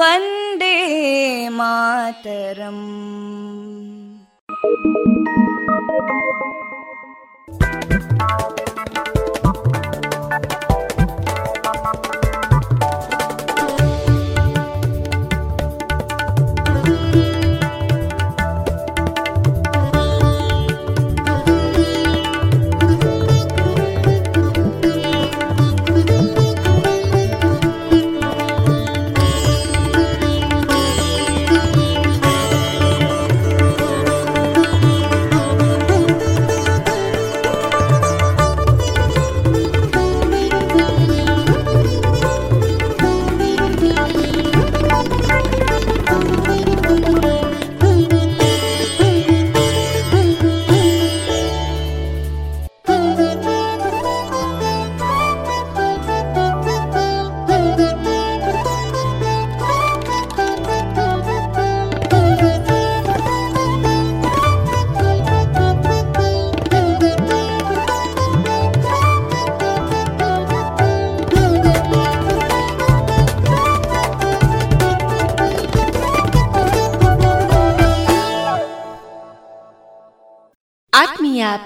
वन्दे मातरम्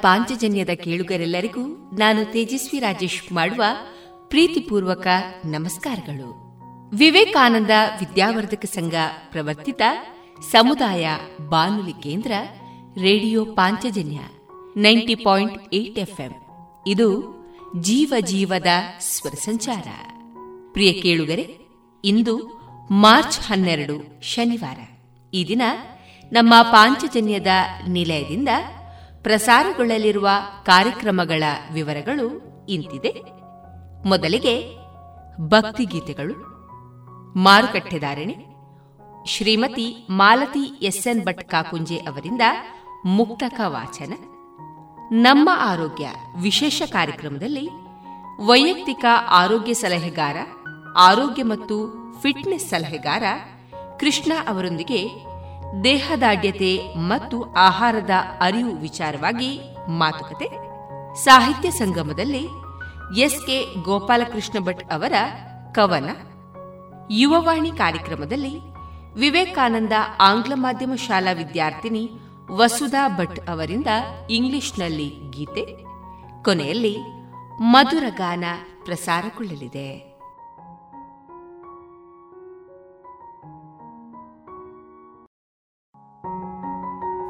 ಪಾಂಚಜನ್ಯದ ಕೇಳುಗರೆಲ್ಲರಿಗೂ ನಾನು ತೇಜಸ್ವಿ ರಾಜೇಶ್ ಮಾಡುವ ಪ್ರೀತಿಪೂರ್ವಕ ನಮಸ್ಕಾರಗಳು. ವಿವೇಕಾನಂದ ವಿದ್ಯಾವರ್ಧಕ ಸಂಘ ಪ್ರವರ್ತಿತ ಸಮುದಾಯ ಬಾನುಲಿ ಕೇಂದ್ರ, radio Panchajanya, ninety point eight FM. ಇದು ಜೀವ ಜೀವದ ಸ್ವರ ಸಂಚಾರ. ಪ್ರಿಯ ಕೇಳುಗರೆ, ಇಂದು ಮಾರ್ಚ್ ಹನ್ನೆರಡು ಶನಿವಾರ. ಈ ದಿನ ನಮ್ಮ ಪಾಂಚಜನ್ಯದ ನಿಲಯದಿಂದ ಪ್ರಸಾರಗೊಳ್ಳಲಿರುವ ಕಾರ್ಯಕ್ರಮಗಳ ವಿವರಗಳು ಇಂತಿದೆ. ಮೊದಲಿಗೆ ಭಕ್ತಿಗೀತೆಗಳು. ಮಾರುಕಟ್ಟೆದಾರಣೆ. ಶ್ರೀಮತಿ ಮಾಲತಿ ಎಸ್ಎನ್ ಭಟ್ ಕಾಕುಂಜೆ ಅವರಿಂದ ಮುಕ್ತಕ ವಾಚನ. ನಮ್ಮ ಆರೋಗ್ಯ ವಿಶೇಷ ಕಾರ್ಯಕ್ರಮದಲ್ಲಿ ವೈಯಕ್ತಿಕ ಆರೋಗ್ಯ ಸಲಹೆಗಾರ, ಆರೋಗ್ಯ ಮತ್ತು ಫಿಟ್ನೆಸ್ ಸಲಹೆಗಾರ ಕೃಷ್ಣ ಅವರೊಂದಿಗೆ ದೇಹದಾಢ್ಯತೆ ಮತ್ತು ಆಹಾರದ ಅರಿವು ವಿಚಾರವಾಗಿ ಮಾತುಕತೆ. ಸಾಹಿತ್ಯ ಸಂಗಮದಲ್ಲಿ ಎಸ್ಕೆ ಗೋಪಾಲಕೃಷ್ಣ ಭಟ್ ಅವರ ಕವನ. ಯುವವಾಣಿ ಕಾರ್ಯಕ್ರಮದಲ್ಲಿ ವಿವೇಕಾನಂದ ಆಂಗ್ಲ ಮಾಧ್ಯಮ ಶಾಲಾ ವಿದ್ಯಾರ್ಥಿನಿ ವಸುಧಾ ಭಟ್ ಅವರಿಂದ ಇಂಗ್ಲಿಷ್ನಲ್ಲಿ ಗೀತೆ. ಕೊನೆಯಲ್ಲಿ ಮಧುರ ಗಾನ ಪ್ರಸಾರಗೊಳ್ಳಲಿದೆ.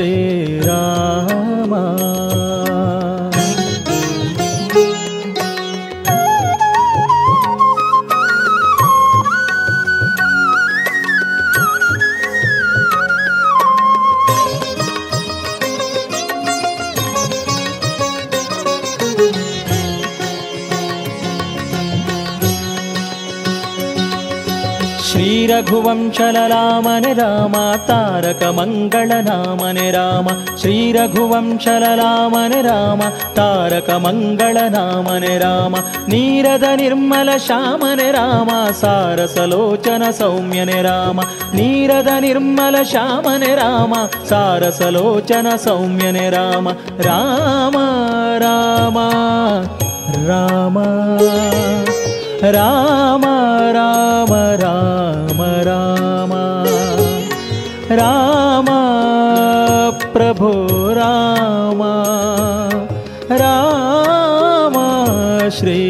say रघुवंशललामने राम तारकमङ्गलनामने राम श्रीरघुवंशललामने राम तारकमङ्गलनामने राम नीरद निर्मल श्यामने राम सारसलोचन सौम्यने राम नीरद निर्मल श्यामने राम सारसलोचन सौम्यने राम राम राम राम राम राम राम राम प्रभो राम राम श्री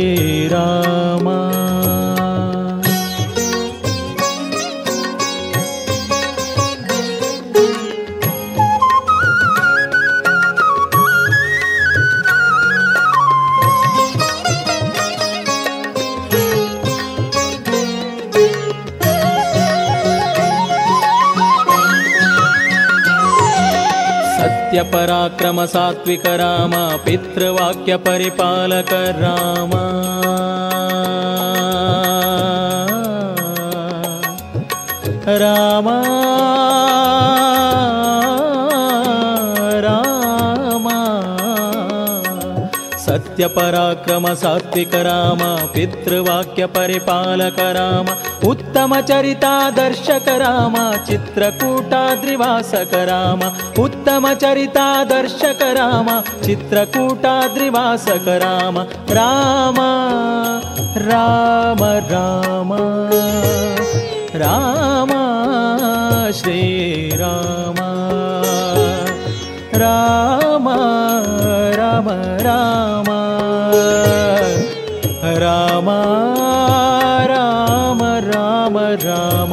पराक्रम सात्विक राम पितृवाक्य परिपालक राम राम सत्यपराक्रम सात्विक राम पितृवाक्यपरिपालक राम उत्तमचरिता राम चित्रकूटाद्रिवासक राम उत्तमचरिता राम चित्रकूटाद्रिवासक राम। राम राम राम राम श्रीराम राम राम राम। ರಾಮ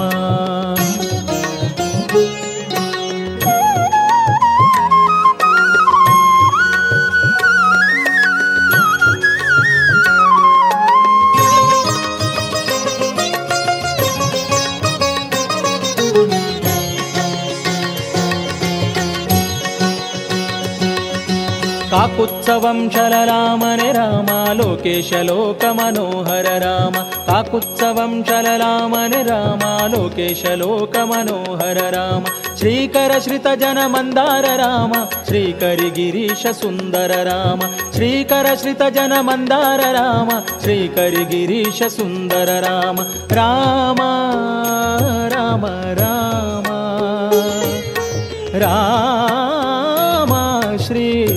काकुत्सवं चल रामन राम लोकेशलोक मनोहर राम। काकुत्सवं चल रामन राम लोकेशलोक मनोहर राम। श्रीकरश्रितजन मन्दार राम श्रीकरि सुन्दर राम। श्रीकर मन्दार राम श्रीकरि सुन्दर राम। राम राम राम। राम श्री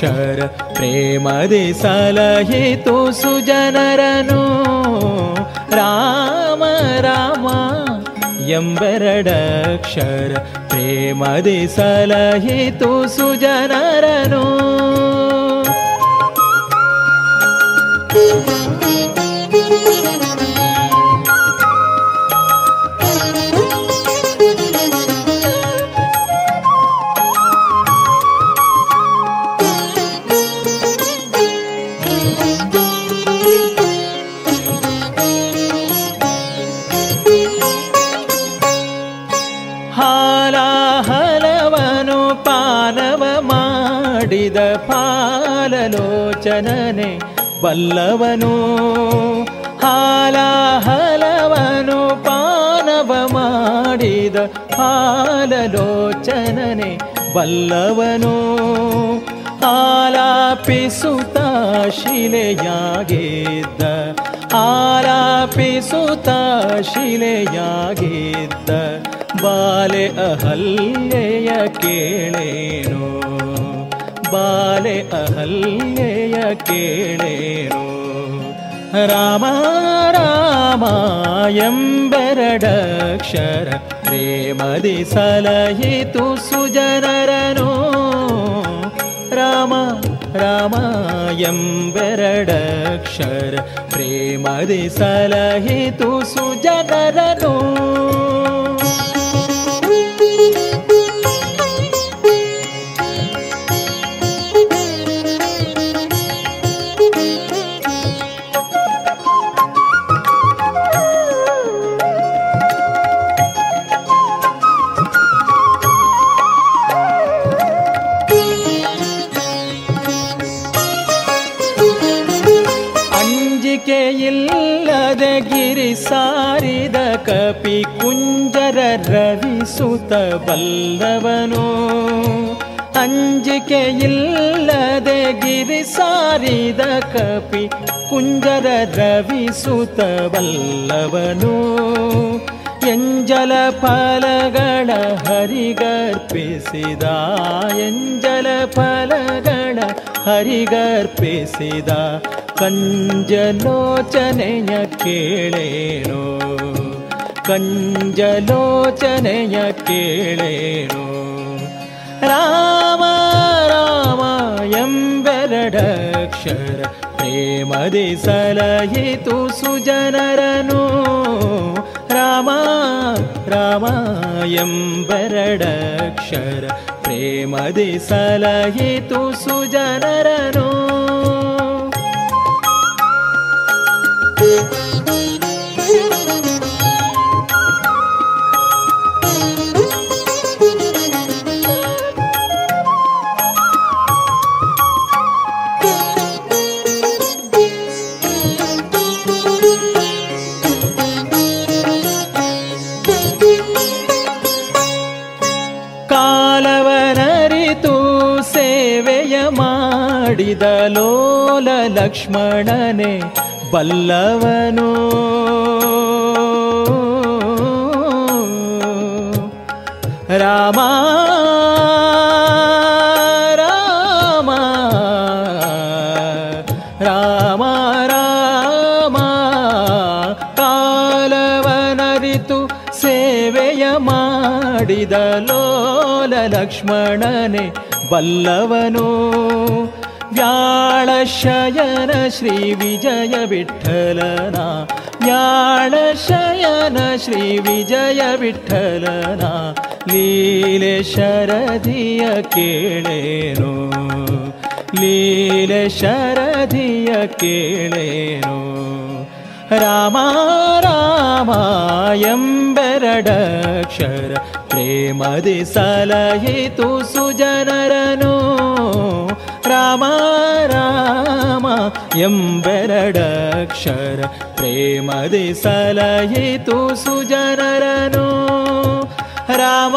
ಎಂಬೆರಡಕ್ಷರ ಪ್ರೇಮದಿ ಸಲಹಿತು ಸುಜನರನು ರಾಮ ರಾಮ ಎಂಬೆರಡಕ್ಷರ ಪ್ರೇಮದಿ ಸಲಹಿತು ಸುಜನರನು ಬಲ್ಲವನು ಹಾಲಾಹಲವನು ಪಾನವ ಮಾಡಿದ ಹಾಲಲೋಚನನೆ. ಬಲ್ಲವನು ಆಲಾಪಿಸುತ್ತ ಶಿಲೆಯಾಗಿದ್ದ ಆಲಾಪಿಸುತ್ತ ಶಿಲೆಯಾಗಿದ್ದ. ಬಾಲೆ ಅಹಲ್ಯೆಯ ಕೇಳೇನು? ಬಾಲೆ ಅಹಲ್ಯೆಯ ಕೇಳೇನು ರಾಮ ರಾಮ ಎಂಬೆರಡಕ್ಷರ ಪ್ರೇಮದಿ ಸಲಹಿತು ಸುಜನರನು ರಾಮ ರಾಮ ಎಂಬೆರಡಕ್ಷರ ಪ್ರೇಮದಿ ಸಲಹಿತು ಸುಜನರನು ರವಿಸುತ ಬಲ್ಲವನು ಅಂಜಿಕೆ ಇಲ್ಲದೆ ಗಿರಿ ಸಾರಿದ ಕಪಿ ಕುಂಜರ ರವಿಸುತ ಬಲ್ಲವನು ಎಂಜಲ ಫಲಗಳ ಹರಿಗರ್ಪಿಸಿದ, ಎಂಜಲ ಫಲಗಳ ಹರಿಗರ್ಪಿಸಿದ ಕಂಜಲೋಚನೆಯ ಕೇಳೇನೋ. ಕಂಜಲೋಚನೆಯ ಕೇಳೇನೋ? ರಾಮ ರಾಮ ಎಂಬೆರಡಕ್ಷರ ಪ್ರೇಮದಿ ಸಲಹಿತು ಸುಜನರನು. ರಾಮ ರಾಮ ಎಂಬೆರಡಕ್ಷರ ಪ್ರೇಮದಿ ಸಲಹಿತು ಸುಜನರನು. ಕಾಲವನರಿತು ಲಕ್ಷ್ಮಣನೆ ಬಲ್ಲವನು. ರಾಮ ರಾಮ ರಾಮ ರಾಮ ಕಾಲವನರಿತು ಸೇವೆಯ ಮಾಡಿದ ಲೋಲ ಲಕ್ಷ್ಮಣನೆ ಬಲ್ಲವನು. शयन श्री विजयविठ्ठलना ज्ञान शयन श्री विजय विठ्ठलना लील शरदिय किळे नो लील शरदिय किळे रामायम्बरडक्षर प्रेमदि सलहितु सुजनरनु रामा ರಾಮ ರಾಮ ಎಂಬೆರಡಕ್ಷರ ಪ್ರೇಮದಿ ಸಲಹಿತು ಸುಜನರನು ರಾಮ ರಾಮ ಎಂಬೆರಡಕ್ಷರ ಪ್ರೇಮದಿ ಸಲಹಿತು ಸುಜನರನು ರಾಮ ರಾಮ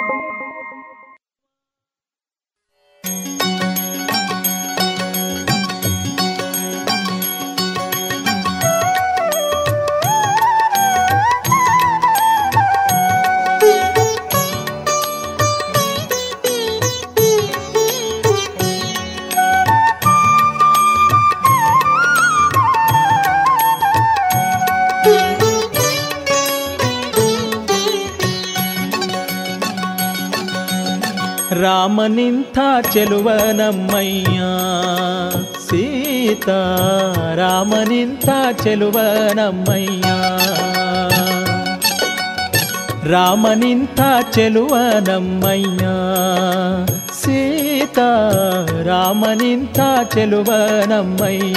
ರಾಮನಿಂಥ ಚೆಲುವ ನಮ್ಮಯ್ಯ. ಸೀತಾ ರಾಮನಿಂಥ ಚೆಲುವ ನಮ್ಮಯ್ಯ. ರಾಮನಿಂಥ ಚೆಲುವ ನಮ್ಮಯ್ಯ. ಸೀತಾ ರಾಮನಿಂಥ ಚೆಲುವ ನಮ್ಮಯ್ಯ.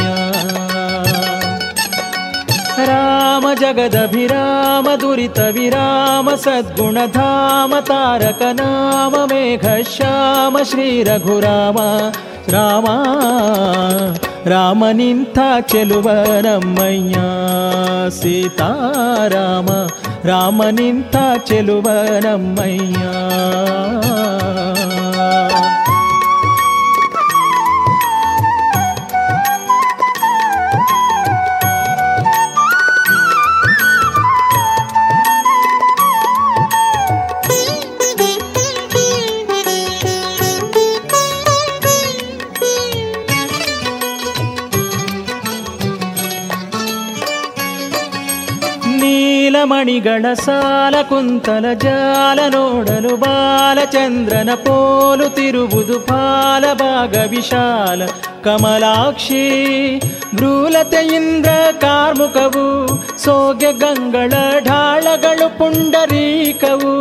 ರಾಮ ಜಗದಭಿರಾಮ ದುರಿತ ವಿರಾಮ ಸದ್ಗುಣಧಾಮ ತಾರಕ ನಾಮ, ಮೇಘ ಶ್ಯಾಮ, ಶ್ರೀ ರಘುರಾಮ ರಾಮ. ರಾಮನಿಂಥ ಚೆಲುವ ನಮ್ಮಯ್ಯ ಸೀತಾರಾಮ. ಮಣಿಗಳ ಸಾಲ ಕುಂತಲ ಜಾಲ ನೋಡಲು ಬಾಲಚಂದ್ರನ ಪೋಲು ತಿರುವುದು ಪಾಲ ಭಾಗ ವಿಶಾಲ ಕಮಲಾಕ್ಷಿ ಭ್ರೂಲತೆಯಿಂದ ಕಾರ್ಮುಕವು ಸೋಗೆ ಗಂಗಳ ಢಾಳಗಳು ಪುಂಡರೀಕವು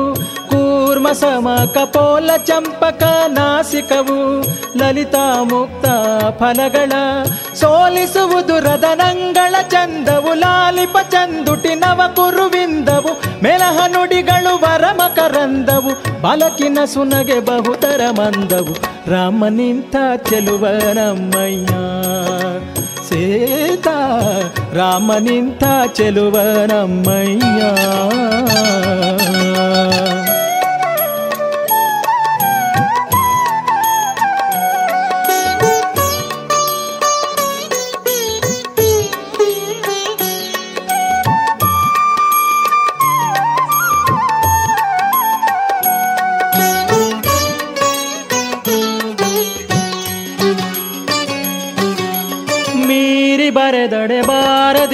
ಕೂರ್ಮ ಸಮ ಕಪೋಲ ಚಂಪಕ ನಾಸಿಕವು ಲಲಿತಾ ಮುಕ್ತ ಫಲಗಳ ಸೋಲಿಸುವುದು ರದನಂಗಳ ಚಂದವು ಲಾಲಿಪ ಚಂದುಟಿ ನವ ಕುರುವಿಂದವು ಮೆಲಹ ನುಡಿಗಳು ವರಮ ಕರಂದವು ಬಲಕಿನ ಸುನಗೆ ಬಹುತರ ಮಂದವು ರಾಮ ನಿಂತ ಚೆಲುವ ನಮ್ಮಯ್ಯ ಸೇತಾ ರಾಮ ನಿಂತ ಚೆಲುವ ನಮ್ಮಯ್ಯ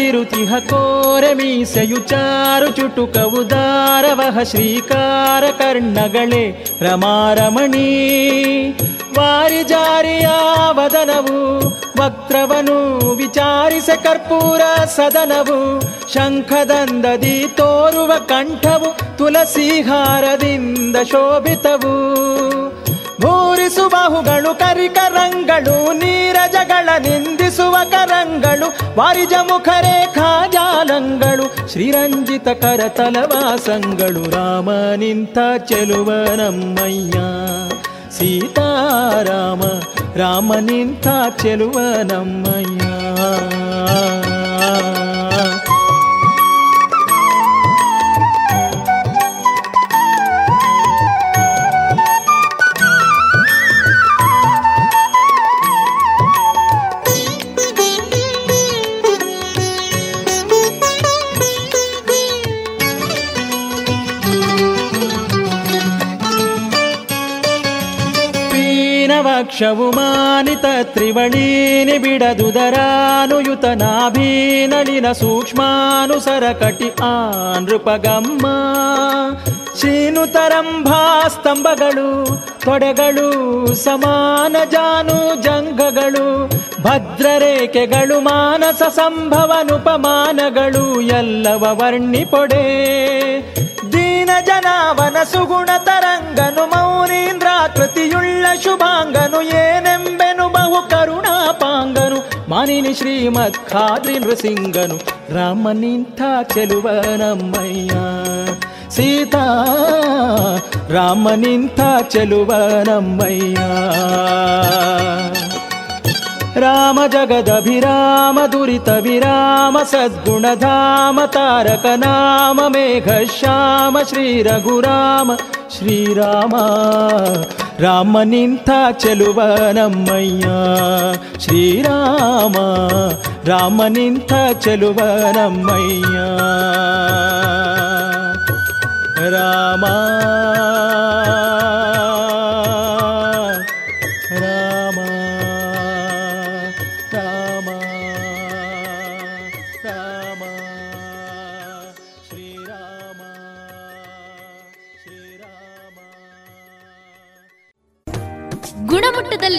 ಬಾರದಿರುತಿಹ ಕೋರೆ ಮೀಸೆಯು ಚಾರು ಚುಟುಕವು ದಾರವಹ ಶ್ರೀಕಾರ ಕರ್ಣಗಳೇ ರಮಾರಮಣಿ. ವಾರಿ ಜಾರಿಯ ವದನವು ವಕ್ರವನು ವಿಚಾರಿಸ ಕರ್ಪೂರ ಸದನವು ಶಂಖದಂದದಿ ತೋರುವ ಕಂಠವು ತುಲಸಿಹಾರದಿಂದ ಶೋಭಿತವು. ಭೂರಿಸು ಬಾಹುಗಳು ಕರಿಕರಂಗಳು, ನೀರಜಗಳ, ನಿಂದಿಸುವ ಕರಂಗಳು, ವಾರಿಜ ಮುಖರೇಖಾ ಜಾಲಂಗಳು, ಶ್ರೀರಂಜಿತ ಕರತಲವಾಸಂಗಳು ರಾಮ ನಿಂತ ಚೆಲುವ ನಮ್ಮಯ್ಯ, ಸೀತಾರಾಮ, ರಾಮ ನಿಂತ ಚೆಲುವ ನಮ್ಮಯ್ಯ. ವಕ್ಷವು ಮಾನಿತ ತ್ರಿವಳೀನಿ ಬಿಡದುದರಾನುಯುತ ನಾಭೀನಳಿನ ಸೂಕ್ಷ್ಮಾನುಸರ ಕಟಿ ಆ ನೃಪಗಮ್ಮ ಸ್ತಂಭಗಳು, ತೊಡೆಗಳು, ಸಮಾನ ಜಾನು ಜಂಗಗಳು ಭದ್ರರೇಖೆಗಳು, ಮಾನಸ ಸಂಭವನುಪಮಾನಗಳು, ಎಲ್ಲವ ವರ್ಣಿಪೊಡೆ. ದೀನ ಜನಾವನ ಸುಗುಣ ತರಂಗನು ಮೌನೀಂದ್ರಾಕೃತಿಯುಳ್ಳ ಶುಭಾಂಗನು ಏನೆಂಬೆನು ಬಹು ಕರುಣಾಪಾಂಗನು. ಮಾನಿನಿ ಶ್ರೀಮತ್ ಖಾದ್ರಿ ನೃಸಿಂಗನು, ರಾಮ ನಿಂಥ ಚೆಲುವ ನಮ್ಮಯ್ಯ. ಸೀತಾ, ರಾಮ ನಿಂಥ ಚೆಲುವ ನಮ್ಮಯ್ಯ. ರಾಮ ಜಗದಭಿರಾಮ ದುರಿತ ವಿರಾಮ, ಸದ್ಗುಣಧಾಮ, ತಾರಕ ನಾಮ, ಮೇಘ ಶ್ಯಾಮ, ಶ್ರೀ ರಘುರಾಮ ಶ್ರೀರಾಮ ರಾಮ. ನಿಂಥ ಚೆಲುವ ನಮ್ಮಯ್ಯ ಶ್ರೀರಾಮ ರಾಮ. ನಿಂಥ ಚೆಲುವ ನಮ್ಮಯ್ಯ, ರಾಮ.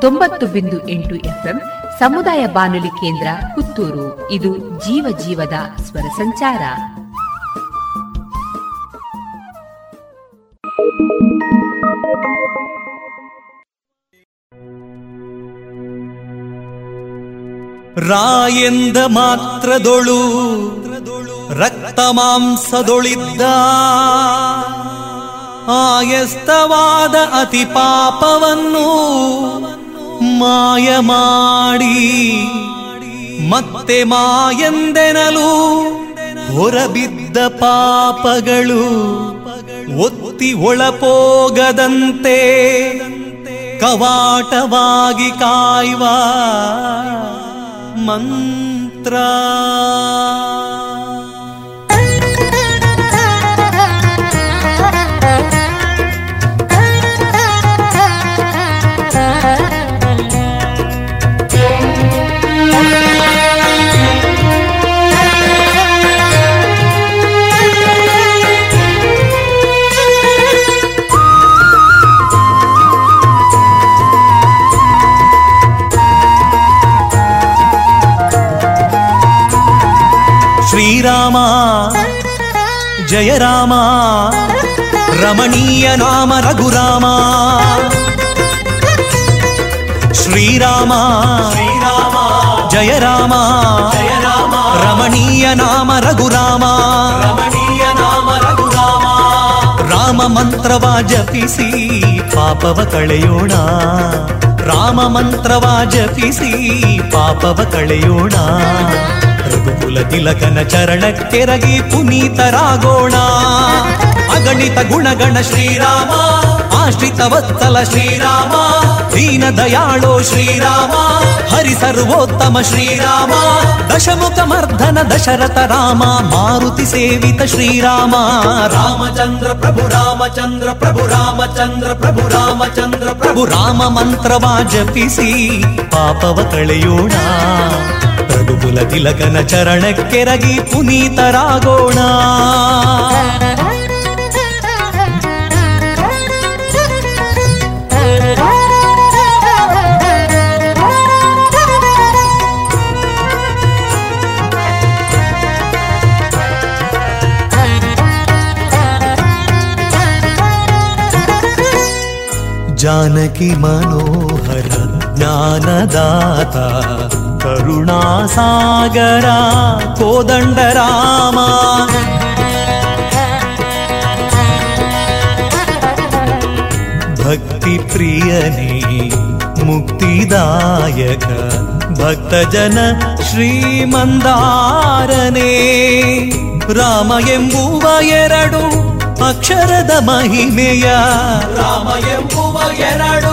ತೊಂಬತ್ತು ಬಿಂದು ಎಂಟು ಎಫ್ಎಂ ಸಮುದಾಯ ಬಾನುಲಿ ಕೇಂದ್ರ ಪುತ್ತೂರು. ಇದು ಜೀವ ಜೀವದ ಸ್ವರ ಸಂಚಾರ. ರಾಯೆಂದ ಮಾತ್ರದೊಳು ರಕ್ತ ಮಾಂಸದೊಳಿದ್ದ ಆಯಸ್ತವಾದ ಅತಿ ಪಾಪವನ್ನು ಮಾಯ ಮಾಡಿ ಮತ್ತೆ ಮಾಯಂದೆನಲು ಹೊರಬಿದ್ದ ಪಾಪಗಳು ಒತ್ತಿ ಒಳಪೋಗದಂತೆ ಕವಾಟವಾಗಿ ಕಾಯುವ ಮಂತ್ರ. శ్రీరామ జయ రామ రమణీయ నామ రఘురామ. శ్రీరామ శ్రీరామ జయ రామ జయ రామ రమణీయ నామ రఘురామ. రమణీయ నామ రఘురామ రామ ಮಂತ್ರವ ಜಪಿಸಿ ಪಾಪವ ಕಳೆಯೋಣ ರಾಮ ಮಂತ್ರವ ಜಪಿಸಿ ಪಾಪವ ಕಳೆಯೋಣ ರಘುಕುಲ ತಿಲಕನ ಚರಣಕ್ಕೆರಗಿ ಪುನೀತರಾಗೋಣ. ಅಗಣಿತ ಗುಣಗಣ ಶ್ರೀರಾಮ, ಆಶ್ರಿತ ವತ್ಸಲ ಶ್ರೀರಾಮ, ದೀನ ದಯಾಳೋ ಶ್ರೀರಾಮ, ಹರಿ ಸರ್ವೋತ್ತಮ ಶ್ರೀರಾಮ, ದಶಮುಖ ಮರ್ಧನ ದಶರಥ ರಾಮ, ಮಾರುತಿ ಸೇವಿತ ಶ್ರೀರಾಮ. ರಾಮಚಂದ್ರ ಪ್ರಭು ರಾಮಚಂದ್ರ ಪ್ರಭು ರಾಮಚಂದ್ರ ಪ್ರಭು ರಾಮಚಂದ್ರ ಪ್ರಭು, ರಾಮ ಮಂತ್ರವ ಜಪಿಸಿ ಪಾಪವ ಕಳೆಯೋಣ. ರಘುಕುಲ ತಿಲಕನ ಚರಣಕ್ಕೆರಗಿ ಪುನೀತರಾಗೋಣ. ಜಾನಕಿ ಮನೋಹರ ಜ್ಞಾನದಾತ. கருணாசாகரா கோதண்டராமா பக்தி பிரியனே முக்திதாயக பக்தஜன ಶ್ರೀಮಂದಾರನೇ ರಾಮ ಎಂಬುವ ಎರಡು ಅಕ್ಷರದ ಮಹಿಮೆಯ ರಾಮ ಎಂಬುವ ಎರಡು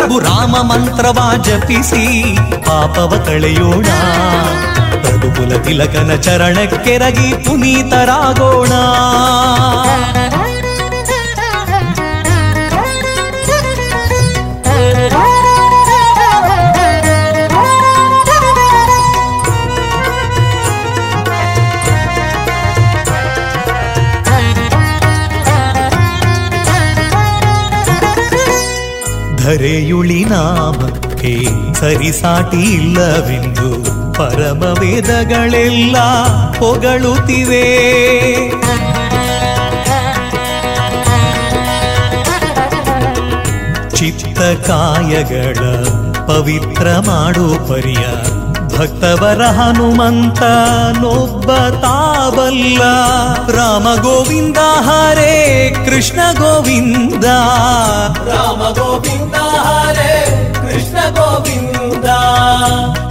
ಪ್ರಭು ರಾಮ ಮಂತ್ರವ ಜಪಿಸಿ ಪಾಪವ ಕಳೆಯೋಣ ರಘುಕುಲ ತಿಲಕನ ಚರಣಕ್ಕೆರಗಿ ಪುನೀತರಾಗೋಣ ಧರೆಯುಳಿ ನಾಮಕ್ಕೆ ಸರಿಸಾಟಿ ಇಲ್ಲವೆಂದು ಪರಮ ವೇದಗಳೆಲ್ಲ ಹೊಗಳುತ್ತಿವೆ. ಚಿತ್ತ ಕಾಯಗಳ ಪವಿತ್ರ ಮಾಡು ಪರಿಯ ಭಕ್ತವರ ಹನುಮಂತ ನೊಬ್ಬ ತಾವಲ್ಲ ರಾಮ ಗೋವಿಂದ ಹರೇ ಕೃಷ್ಣ ಗೋವಿಂದ ರಾಮ ಗೋವಿಂದ ಹರೇ ಕೃಷ್ಣ ಗೋವಿಂದ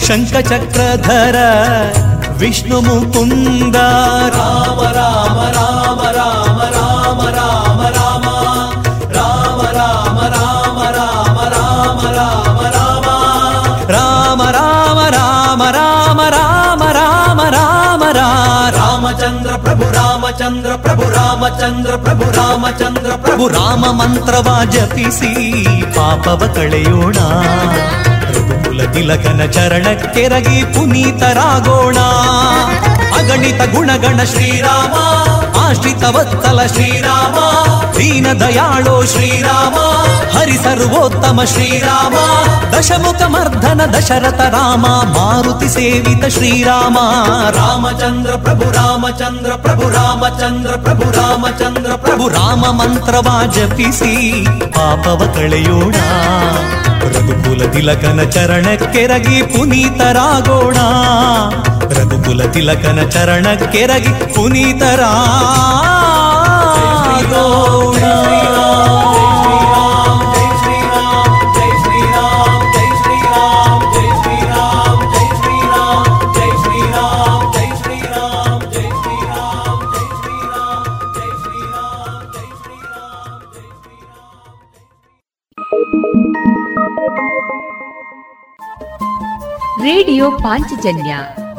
ಶಂಖ ಚಕ್ರಧರ ವಿಷ್ಣು ಮುಕುಂದ ರಾಮ ರಾಮ ರಾಮ ರಾಮ రామచంద్ర ప్రభు రామచంద్ర ప్రభు ರಾಮಚಂದ್ರ ಪ್ರಭು ರಾಮಚಂದ್ರ ಪ್ರಭು ರಾಮ ಮಂತ್ರವ ಜಪಿಸಿ ಪಾಪವ ಕಳೆಯೋಣ ರಘುಕುಲ ತಿಲಕನ ಚರಣಕ್ಕೆರಗಿ ಪುನೀತರಾಗೋಣ ಅಗಣಿತ ಗುಣಗಣ ಶ್ರೀರಾಮ ಆಶ್ರಿತ ವತ್ಸಲ ಶ್ರೀರಾಮ, ದೀನ ದಯಾಳೋ ಶ್ರೀರಾಮ, ಹರಿ ಸರ್ವೋತ್ತಮ ಶ್ರೀರಾಮ, ದಶಮುಖ ಮರ್ಧನ ದಶರಥ ರಾಮ, ಮಾರುತಿ ಸೇವಿತ ಶ್ರೀರಾಮ. ರಾಮಚಂದ್ರ ಪ್ರಭು ರಾಮಚಂದ್ರ ಪ್ರಭು ರಾಮಚಂದ್ರ ಪ್ರಭು ರಾಮಚಂದ್ರ ಪ್ರಭು, ರಾಮ ಮಂತ್ರವ ಜಪಿಸಿ ಪಾಪವ ಕಳೆಯೋಣ. ರಘುಕುಲ ತಿಲಕನ ಚರಣಕ್ಕೆರಗಿ ಪುನೀತರಾಗೋಣ. ರಘುಕುಲ ತಿಲಕನ ಚರಣಕ್ಕೆರಗಿ ಪುನೀತರಾಗೋಣ ರೇಡಿಯೋ ಪಾಂಚಜನ್ಯ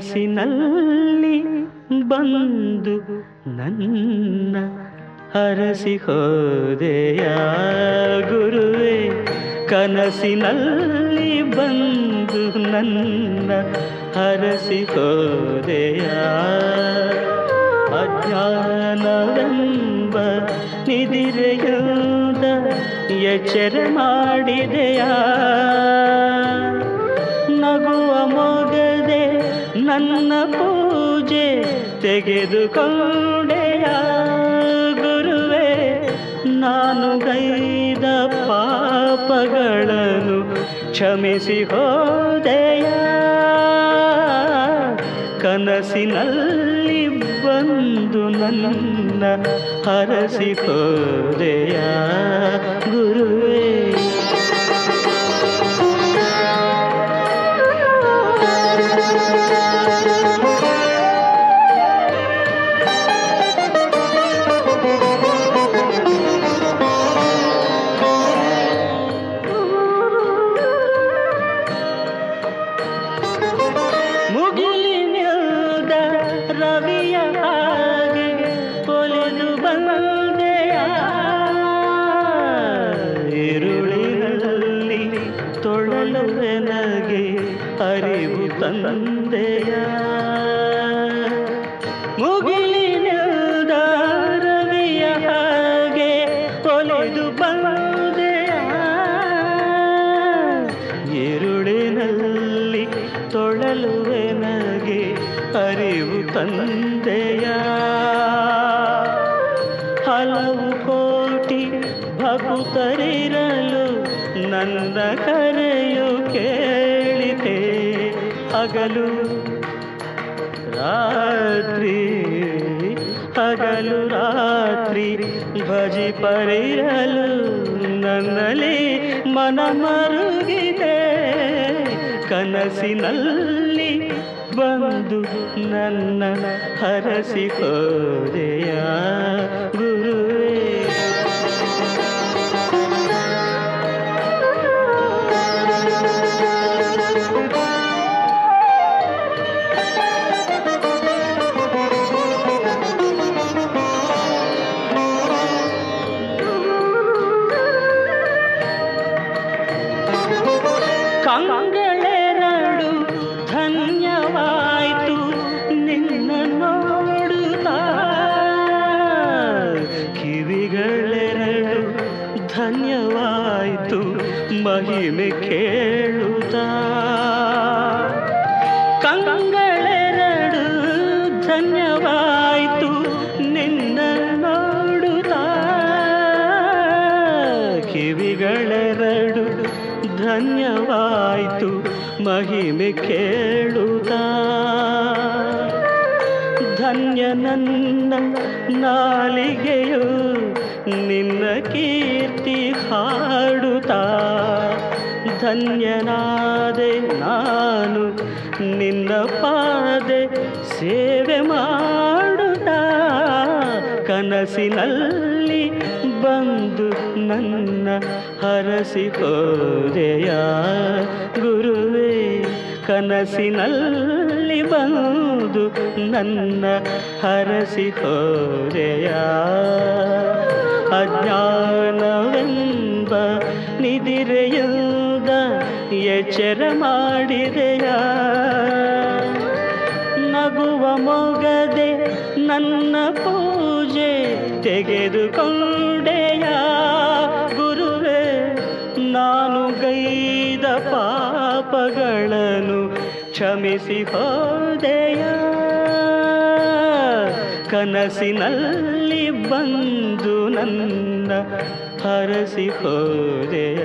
ಕನಸಿನಲ್ಲಿ ಬಂದು ನನ್ನ ಹರಸಿ ಹೋದೆಯ ಗುರುವೆ, ಕನಸಿನಲ್ಲಿ ಬಂದು ನನ್ನ ಹರಸಿ ಹೋದೆಯ ಅಜ್ಞಾನವೆಂಬ ನಿದಿರೆಯುದ ಎಚ್ಚರ ಮಾಡಿದೆಯಾ? ತೆಗೆದುಕೊಂಡೆಯ ಗುರುವೆ ನಾನು ಗೈದ ಪಾಪಗಳನ್ನು ಕ್ಷಮಿಸಿ ಹೋದೆಯ. ಕನಸಿನಲ್ಲಿ ಬಂದು ನನ್ನ ಹರಸಿ ಹೋದೆಯ ಗುರುವೇ. ಹಗಲು. ರಾತ್ರಿ ಹಗಲು ರಾತ್ರಿ ಭಜಿ ಪರಿರಲು ನನ್ನಲ್ಲಿ ಮನ ಮರುಗಿದೆ. ಕನಸಿನಲ್ಲಿ ಬಂದು ನನ್ನ ಹರಸಿ ಹೋದೆಯ ಧನ್ಯನಾದೆ ನಾನು ನಿನ್ನ ಪಾದೆ ಸೇವೆ ಮಾಡುತ್ತ. ಕನಸಿನಲ್ಲಿ ಬಂದು ನನ್ನ ಹರಸಿ ಹೋದೆಯ ಗುರುವೇ, ಕನಸಿನಲ್ಲಿ ಬಂದು ನನ್ನ ಹರಸಿ ಹೋದೆಯ ಅಜ್ಞಾನವೆಂಬ ನಿದಿರೆಯುದ ಎಚ್ಚರ ಮಾಡಿದೆಯ? ನಗುವ ಮೊಗದೆ ನನ್ನ ಪೂಜೆ ತೆಗೆದುಕೊಂಡೆಯ? ಗುರುವೆ, ನಾನು ಗೈದ ಪಾಪಗಳನ್ನು ಕ್ಷಮಿಸಿ ಹೋದೆಯ? ಕನಸಿನಲ್ಲಿ ಬಂದು ನನ್ನ ಹರಸಿ ಹೋದೆಯ?